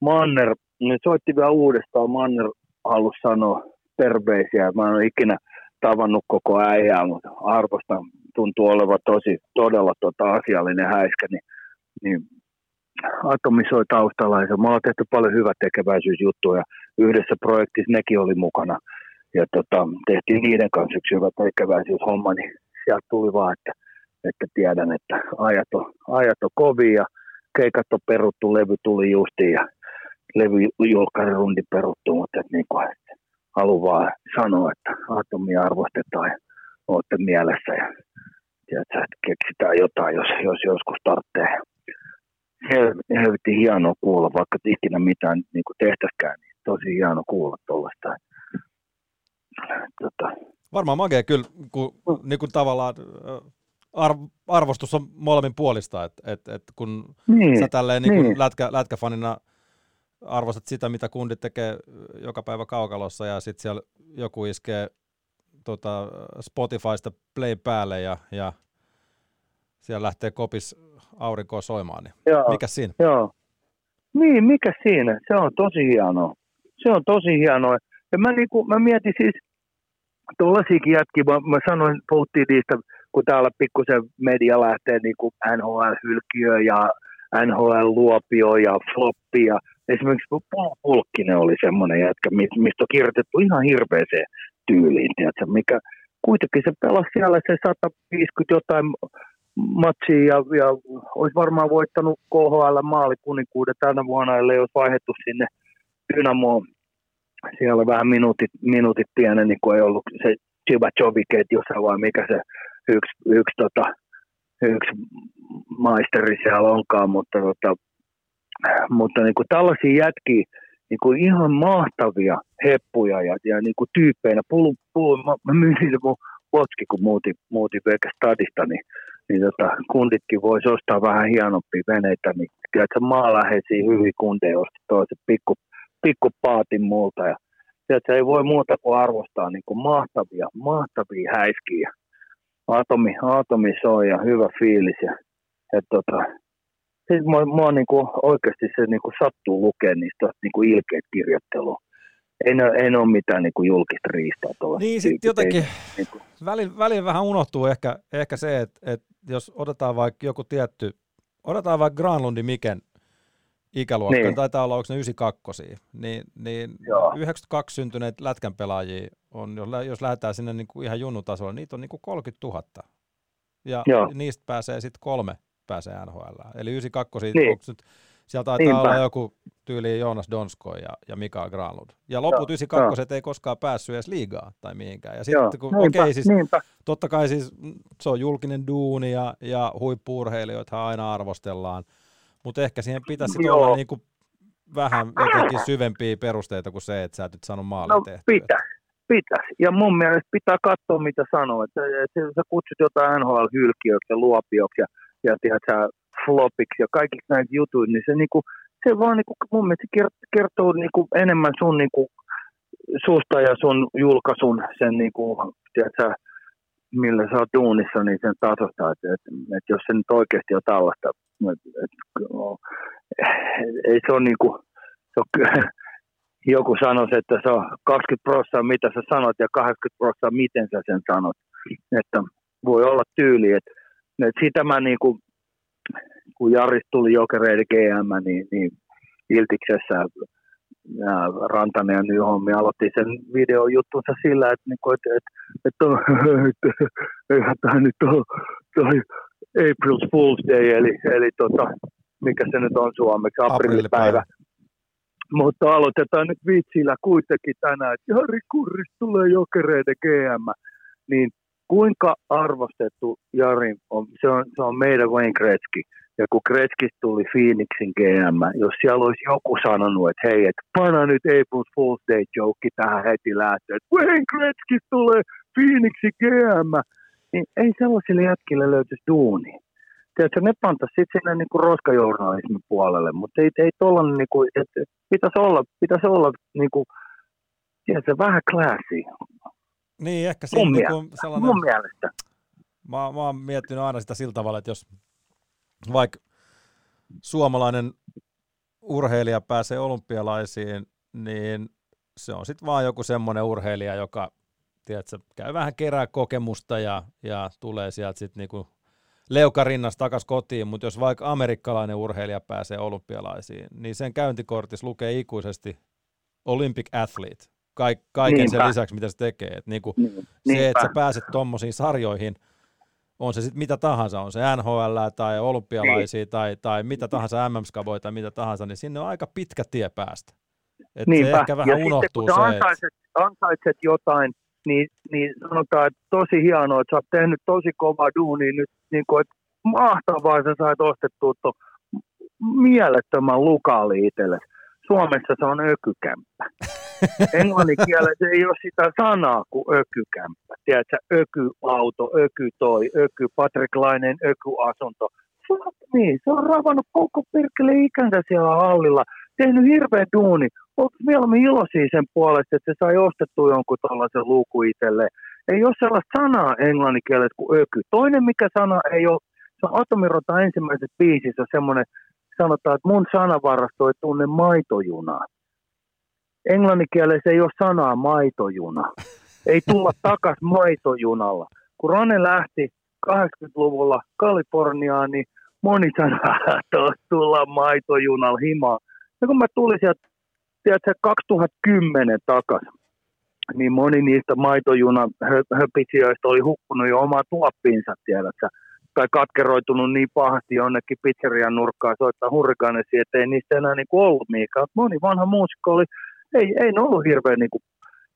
Manner, ne soitti vielä uudestaan, Manner halusi sanoa terveisiä, mä en ole ikinä tavannut koko äijää, mutta arvostan, tuntuu olevan tosi, todella tota asiallinen häiskä, niin, niin Atomi soi taustalla ja mä oon tehty paljon hyvä tekeväisyysjuttuja, yhdessä projektissa nekin oli mukana, tota, tehtiin niiden kanssa yksi hyvä tekeväisyyshomma, niin sieltä tuli vaan, että, että tiedän, että ajat on, ajat on kovia, keikat on peruttu, levy tuli justiin ja levyjulkkarundi peruttu, mutta että niin kuin, että haluan vaan sanoa, että atomia arvostetaan ja olette mielessä ja tiedätkö, että keksitään jotain, jos, jos joskus tarvitsee. Helvetin hienoa kuulla, vaikka ikinä mitään niin kuin tehtäskään, niin tosi hienoa kuulla tuollaista tota. Varmaan magea kyllä, kun mm. niin kuin tavallaan arv- arvostus on molemmin puolista, että et, et kun niin, sä tälleen niin niin. Lätkä, lätkäfanina arvostat sitä, mitä kundit tekee joka päivä kaukalossa ja sitten siellä joku iskee tota, Spotifysta play päälle ja, ja siellä lähtee kopis aurinkoa soimaan, niin joo, mikä siinä? Joo. Niin, mikä siinä? Se on tosi hienoa. Se on tosi hienoa. Ja mä, niin kuin, mä mietin siis tuollaisiakin jätkiä, mä, mä sanoin, puhuttiin niistä, kun täällä pikkusen media lähtee niin kuin NHL-hylkiö ja NHL-luopio ja floppi ja esimerkiksi Pulkkinen oli semmoinen jätkä, mistä on kirjoitettu ihan hirveäseen tyyliin, tiedätkö, mikä kuitenkin se pelasi siellä se 150 jotain matsia ja, ja olisi varmaan voittanut KHL maalikuninkuuden tänä vuonna, ellei olisi vaihdettu sinne Dynamoon siellä oli vähän minuutit, minuutit pienen, niin kuin ei ollut se Chibachovi-ketjussa vai mikä se yksi, yksi, tota, yksi maisteri siellä onkaan, mutta, tota, mutta niin kuin tällaisia jätkiä, niin kuin ihan mahtavia heppuja ja, ja niin kuin tyyppeinä. Pulu, pulu, mä, mä myin mun potski, kun muutin, muutin stadista, niin, niin tota, kunditkin voisi ostaa vähän hienompia veneitä, niin tiedätkö, maaläheisiä hyviä kundeja ostaa toiset pikku, pikkupaatin multa ja sieltä ei voi muuta kuin arvostaa niin kuin mahtavia, mahtavia häiskiä. Atomi, atomi soi ja hyvä fiilis. Ja, ja tota, siis mua, mua niin kuin oikeasti se niin kuin sattuu lukea niistä niin kuin ilkeät kirjoittelua. Ei, ei ole mitään niin kuin julkista riistää. Niin, sitten jotenkin ei, niin kuin... välillä, välillä vähän unohtuu ehkä, ehkä se, että, että jos otetaan vaikka joku tietty, otetaan vaikka Granlundi Miken ikäluokka, niin. taitaa olla, onko ne 92, niin, niin 92 syntyneet lätkän pelaajia on, jos, jos lähdetään sinne niin kuin ihan junnutasolle, niitä on niin kuin 30 000. Ja Joo. niistä pääsee sitten kolme pääsee NHL. Eli 92, niin. onko nyt, siellä taitaa Niinpä. olla joku tyyli Joonas Donsko ja, ja Mika Granlund. Ja loput Joo, 92 ei koskaan päässyt edes liigaan tai mihinkään. Ja sitten kun, okei okay, siis, niinpä. totta kai siis se on julkinen duuni ja, ja huippuurheilijoita aina arvostellaan, mutta ehkä siihen pitäisi Joo. olla niin kuin vähän jotenkin syvempiä perusteita kuin se, että sä et nyt saanut maalin no, tehtyä. Pitäisi, pitäisi. Ja mun mielestä pitää katsoa, mitä sanoo. Että, että sä kutsut jotain NHL-hylkiöksi ja luopioksi ja, ja tiedätkö, flopiksi ja kaikiksi näitä jutuja, niin se, niinku, se vaan niinku, mun mielestä kertoo niinku enemmän sun niinku, susta ja sun julkaisun sen niinku, tiedätkö, millä sä oot duunissa, niin sen tasosta, että, että, että jos se nyt oikeasti on tällaista, että, että, ei se ole niin kuin, se on, joku sanoisi, että se on 20 prosenttia mitä sä sanot ja 80 prosenttia miten sä sen sanot. Että voi olla tyyli, että, että sitä mä niin kuin, kun Jari tuli Jokereiden GM, niin, niin Iltiksessä Rantanen ja Nyholmi aloitti sen videojuttunsa sillä, että, niin kuin, että, että, että, että, eihän tämä nyt ole toi April Fool's Day, eli, eli tota, mikä se nyt on suomeksi, aprillipäivä. Mutta aloitetaan nyt vitsillä kuitenkin tänään, että Jari Kurris tulee jokereiden GM. Niin kuinka arvostettu Jari on, se on, se on meidän Wayne Gretzky. Ja kun Gretzkistä tuli Phoenixin GM, jos siellä olisi joku sanonut, että hei, että panna nyt April Fool's Day joke tähän heti lähtöön, että Wayne Gretzky tulee Phoenixin GM, niin ei sellaisille jätkille löytyisi duuni. Tiedätkö, ne pantaisi sitten sinne niin kuin roskajournalismin puolelle, mutta ei, ei tollainen, niin kuin, että pitäisi olla, pitäisi olla niin kuin, tiedätkö, vähän classy. Niin, ehkä mun, siinä mielestä, sellainen... mun mielestä. Mä, mä oon miettinyt aina sitä sillä tavalla, että jos vaikka suomalainen urheilija pääsee olympialaisiin, niin se on sitten vaan joku semmoinen urheilija, joka tiedätkö, käy vähän kerää kokemusta ja, ja tulee sieltä sitten niinku leukarinnasta takaisin kotiin, mutta jos vaikka amerikkalainen urheilija pääsee olympialaisiin, niin sen käyntikortissa lukee ikuisesti Olympic Athlete, Kaik, kaiken Niinpä. sen lisäksi, mitä se tekee. Et niinku Niin, se, että sä pääset tommosiin sarjoihin, on se sitten mitä tahansa, on se NHL tai olympialaisia Niin. tai, tai mitä tahansa MM-skavoja tai mitä tahansa, niin sinne on aika pitkä tie päästä. Et se ehkä vähän ja sitten unohtuu kun se, sä että ansaitset, ansaitset jotain, niin, niin sanotaan, että tosi hienoa, että sä oot tehnyt tosi kovaa duunia nyt, niin kuin, että mahtavaa, sä sait ostettua tuon mielettömän lukaali itsellesi. Suomessa se on ökykämppä. Englannin kielessä ei ole sitä sanaa kuin ökykämppä. Tiedätkö, ökyauto, öky, patriklainen ökyasunto. Fuck me, se on ravannut koko perkele ikänsä siellä hallilla, tehnyt hirveän duuni. Oletko mieluummin iloisia sen puolesta, että se sai ostettua jonkun tällaisen luuku itselleen. Ei ole sellaista sanaa englannin kielessä kuin öky. Toinen mikä sana ei ole, se on Atomirota ensimmäisessä biisissä semmoinen, sanotaan, että mun sanavarasto ei tunne maitojunaa. Englannin kielessä ei ole sanaa maitojuna. Ei tulla takas maitojunalla. Kun Rane lähti 80-luvulla Kaliforniaan, niin moni sanoi, että tulla maitojunalla himaa. Ja kun mä tulin sieltä, tiedätkö, 2010 takaisin, niin moni niistä maitojunan hö- höpisijöistä oli hukkunut jo omaa tuoppiinsa, tiedätkö, tai katkeroitunut niin pahasti jonnekin pizzerian nurkkaan soittaa hurrikaanesi, että ei niistä enää niin ollut mihinkään. Moni vanha muusikko oli, ei, ei ne ollut hirveän niin kuin,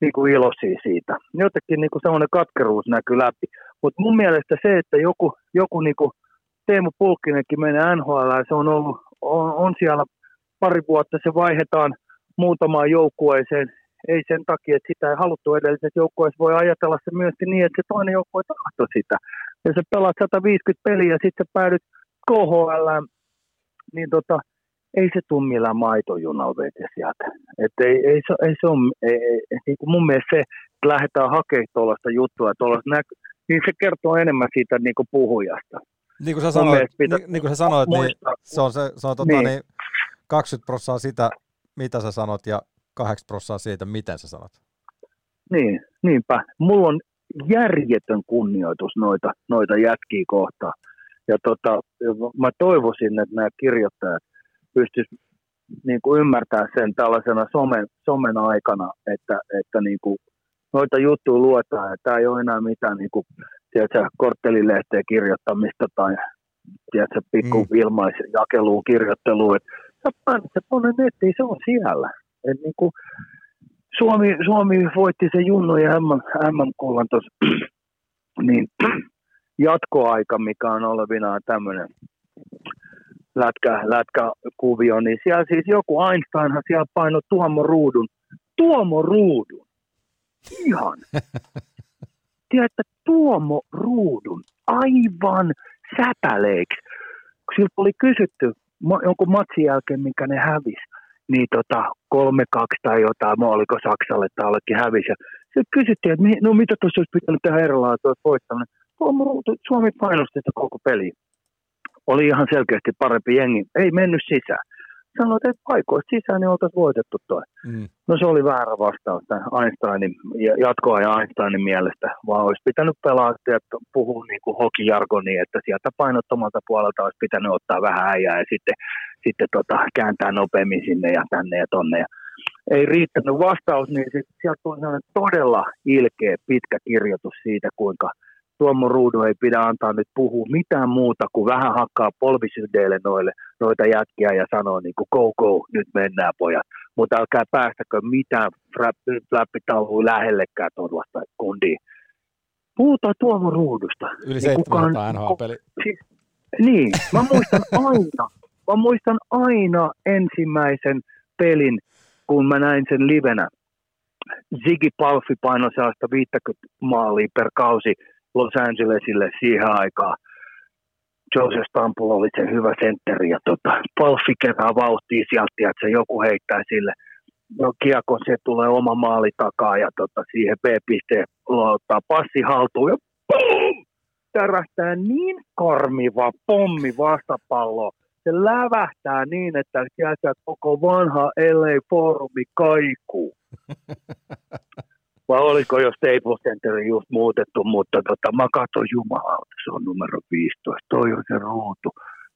niin kuin iloisia siitä. Jotenkin niin kuin semmoinen katkeruus näkyy läpi. Mutta mun mielestä se, että joku, joku niin kuin Teemu Pulkkinenkin menee NHL, se on ollut, on, on siellä pari vuotta, se vaihdetaan muutamaan joukkueeseen, ei sen takia, että sitä ei haluttu edellisessä joukkueessa, voi ajatella se myöskin niin, että se toinen joukkue tahtoi sitä. Ja sä pelaat 150 peliä ja sitten sä päädyt KHL, niin tota, ei se tule millään maitojunalla vete sieltä. Et ei, ei, se, ei se ole, ei, ei, niin kuin mun mielestä se, että lähdetään hakemaan tuollaista juttua, tuollaista näky, niin se kertoo enemmän siitä niin kuin puhujasta. niin kuin sä sanoit, pitää niin, niin kuin sä sanoit niin se on, se, se on tota, Niin. niin. 20 prosenttia sitä, mitä sä sanot, ja 80 prosenttia siitä, miten sä sanot. Niin, niinpä. Mulla on järjetön kunnioitus noita, noita jätkiä kohtaan. Ja tota, mä toivoisin, että nämä kirjoittajat pystyisivät niin kuin ymmärtää sen tällaisena somen, somen aikana, että, että niin kuin noita juttuja luetaan, että tämä ei ole enää mitään niin kuin, tiedätkö, korttelilehteen kirjoittamista tai tiedätkö, pikku Mm. ilmaisjakeluun kirjoitteluun. Että sä painat se tuonne nettiin, se on siellä. Et niin kuin, Suomi, Suomi voitti se junnojen MM, MM-kullan tuossa, niin jatkoaika, mikä on olevinaan tämmöinen lätkä, lätkäkuvio, niin siellä siis joku Einsteinhan siellä painoi Tuomo Ruudun. Tuomo Ruudun. Ihan. Tiedätte, Tuomo Ruudun aivan säpäleiksi. Siltä oli kysytty jonkun matsin jälkeen, minkä ne hävisi, niin tota, 3-2 tai jotain, mä oliko Saksalle tai jollekin hävisi. Sitten kysyttiin, että no mitä tuossa olisi pitänyt tehdä erilailla, että olisi voittanut. Suomi painosti sitä koko peliä. Oli ihan selkeästi parempi jengi. Ei mennyt sisään. Sanoit, että paikoista sisään, niin oltaisiin voitettu toi. Mm. No se oli väärä vastaus tämän Einsteinin, ja jatkoa ja Einsteinin mielestä, vaan olisi pitänyt pelaa ja puhua niin kuin hokijargonia, että sieltä painottomalta puolelta olisi pitänyt ottaa vähän äijää ja sitten, sitten tota, kääntää nopeammin sinne ja tänne ja tonne. Ja ei riittänyt vastaus, niin sit sieltä tuli sellainen todella ilkeä pitkä kirjoitus siitä, kuinka Tuomo Ruudu ei pidä antaa nyt puhua mitään muuta kuin vähän hakkaa polvisyydeille noille, noita jätkiä ja sanoo niin kuin go go, nyt mennään pojat. Mutta älkää päästäkö mitään fläppitauluja lähellekään tuollaista kundia. puhutaan Tuomo Ruudusta. Yli Niin 700 kukaan- NHL-peli. Siis, niin, mä muistan aina, mä muistan aina ensimmäisen pelin, kun mä näin sen livenä. Ziggy Palfi painoi sellaista 50 maalia per kausi Los Angelesille siihen aikaan. Joseph Stample oli se hyvä sentteri ja tota, Palfi kerää vauhtia sieltä, että se joku heittää sille no, kiekon, se tulee oma maali takaa ja tota, siihen B-pisteen ottaa passi haltuun ja boom! tärähtää niin karmiva pommi vastapallo. Se lävähtää niin, että sieltä koko vanha LA-foorumi kaikuu. Vai oliko jo Staples Center just muutettu, mutta tota, mä katson jumalauta, se on numero 15. Toi on se ruutu.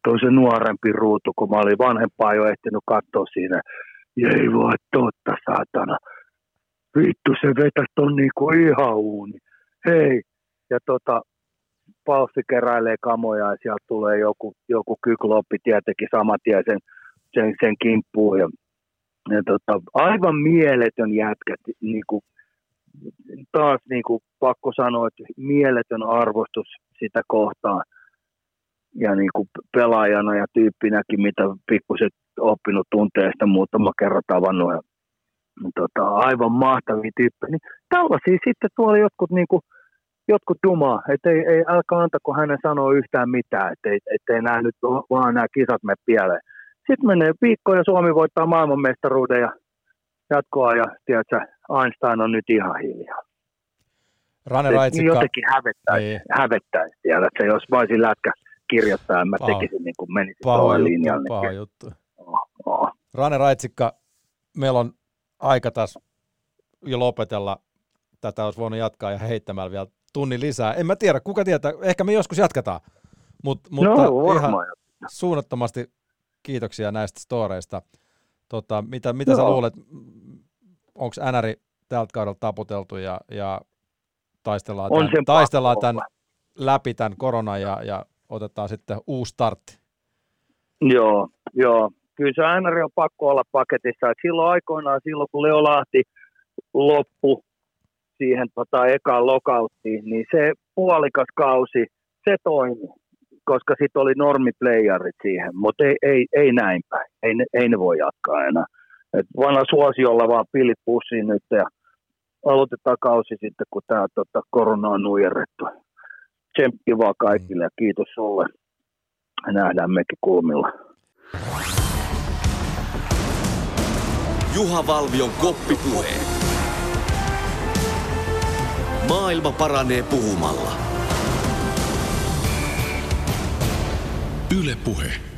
Toi on se nuorempi ruutu, kun mä olin vanhempaa jo ehtinyt katsoa siinä. Ei voi totta, saatana. Vittu, se vetäisi ton niinku ihan uuni. Hei. Ja tota, Palfi keräilee kamoja ja sieltä tulee joku, joku kykloppi tietenkin saman tien sen, sen, sen kimppuun. Ja, ja tota, aivan mieletön jätkä, niin kuin, taas niin kuin, pakko sanoa, että mieletön arvostus sitä kohtaan. Ja niin kuin pelaajana ja tyyppinäkin, mitä pikkuset oppinut tunteesta muutama kerran tavannut. Ja, tota, aivan mahtavia tyyppejä. Niin tällaisia sitten tuolla jotkut niin kuin, jotkut jumaa, että ei, ei älkää antako hänen sanoa yhtään mitään, että ei, ettei nämä nyt vaan nämä kisat mene pieleen. Sitten menee viikko ja Suomi voittaa maailmanmestaruuden ja jatkoa ja tiedätkö, Einstein on nyt ihan hiljaa. Rane Raitsikka, jotenkin hävettäisi, Niin. hävettäisi tiedätkö, jos mä olisin lätkä kirjoittaa, mä Paha. tekisin niin kuin menisin paha juttu, linjalle. paha juttu. Oh, oh. Rane Raitsikka, meillä on aika taas jo lopetella. Tätä olisi voinut jatkaa ja heittämällä vielä tunnin lisää. En mä tiedä, kuka tietää. Ehkä me joskus jatketaan. Mut, mutta no, ihan suunnattomasti kiitoksia näistä storeista. Tota, mitä mitä sä Joo. luulet, onko NRI tältä kaudelta taputeltu ja, ja taistellaan, tämän, taistellaan tämän läpi tämän koronan ja, ja otetaan sitten uusi startti. Joo, joo. Kyllä se NR on pakko olla paketissa. Et silloin aikoinaan, silloin kun Leo Lahti loppu siihen tota, ekaan lokauttiin, niin se puolikas kausi, se toimi, koska sitten oli normiplayerit siihen, mutta ei, ei, ei näin päin. Ei, ei ne voi jatkaa enää. Et vanha suosiolla vaan pilit pussiin nyt ja aloitetaan kausi sitten, kun tämä tota, korona on nujerrettu. Tsemppi vaan kaikille ja kiitos sulle. Nähdään mekin kulmilla. Juha Valvion koppipuhe. Maailma paranee puhumalla. Yle Puhe.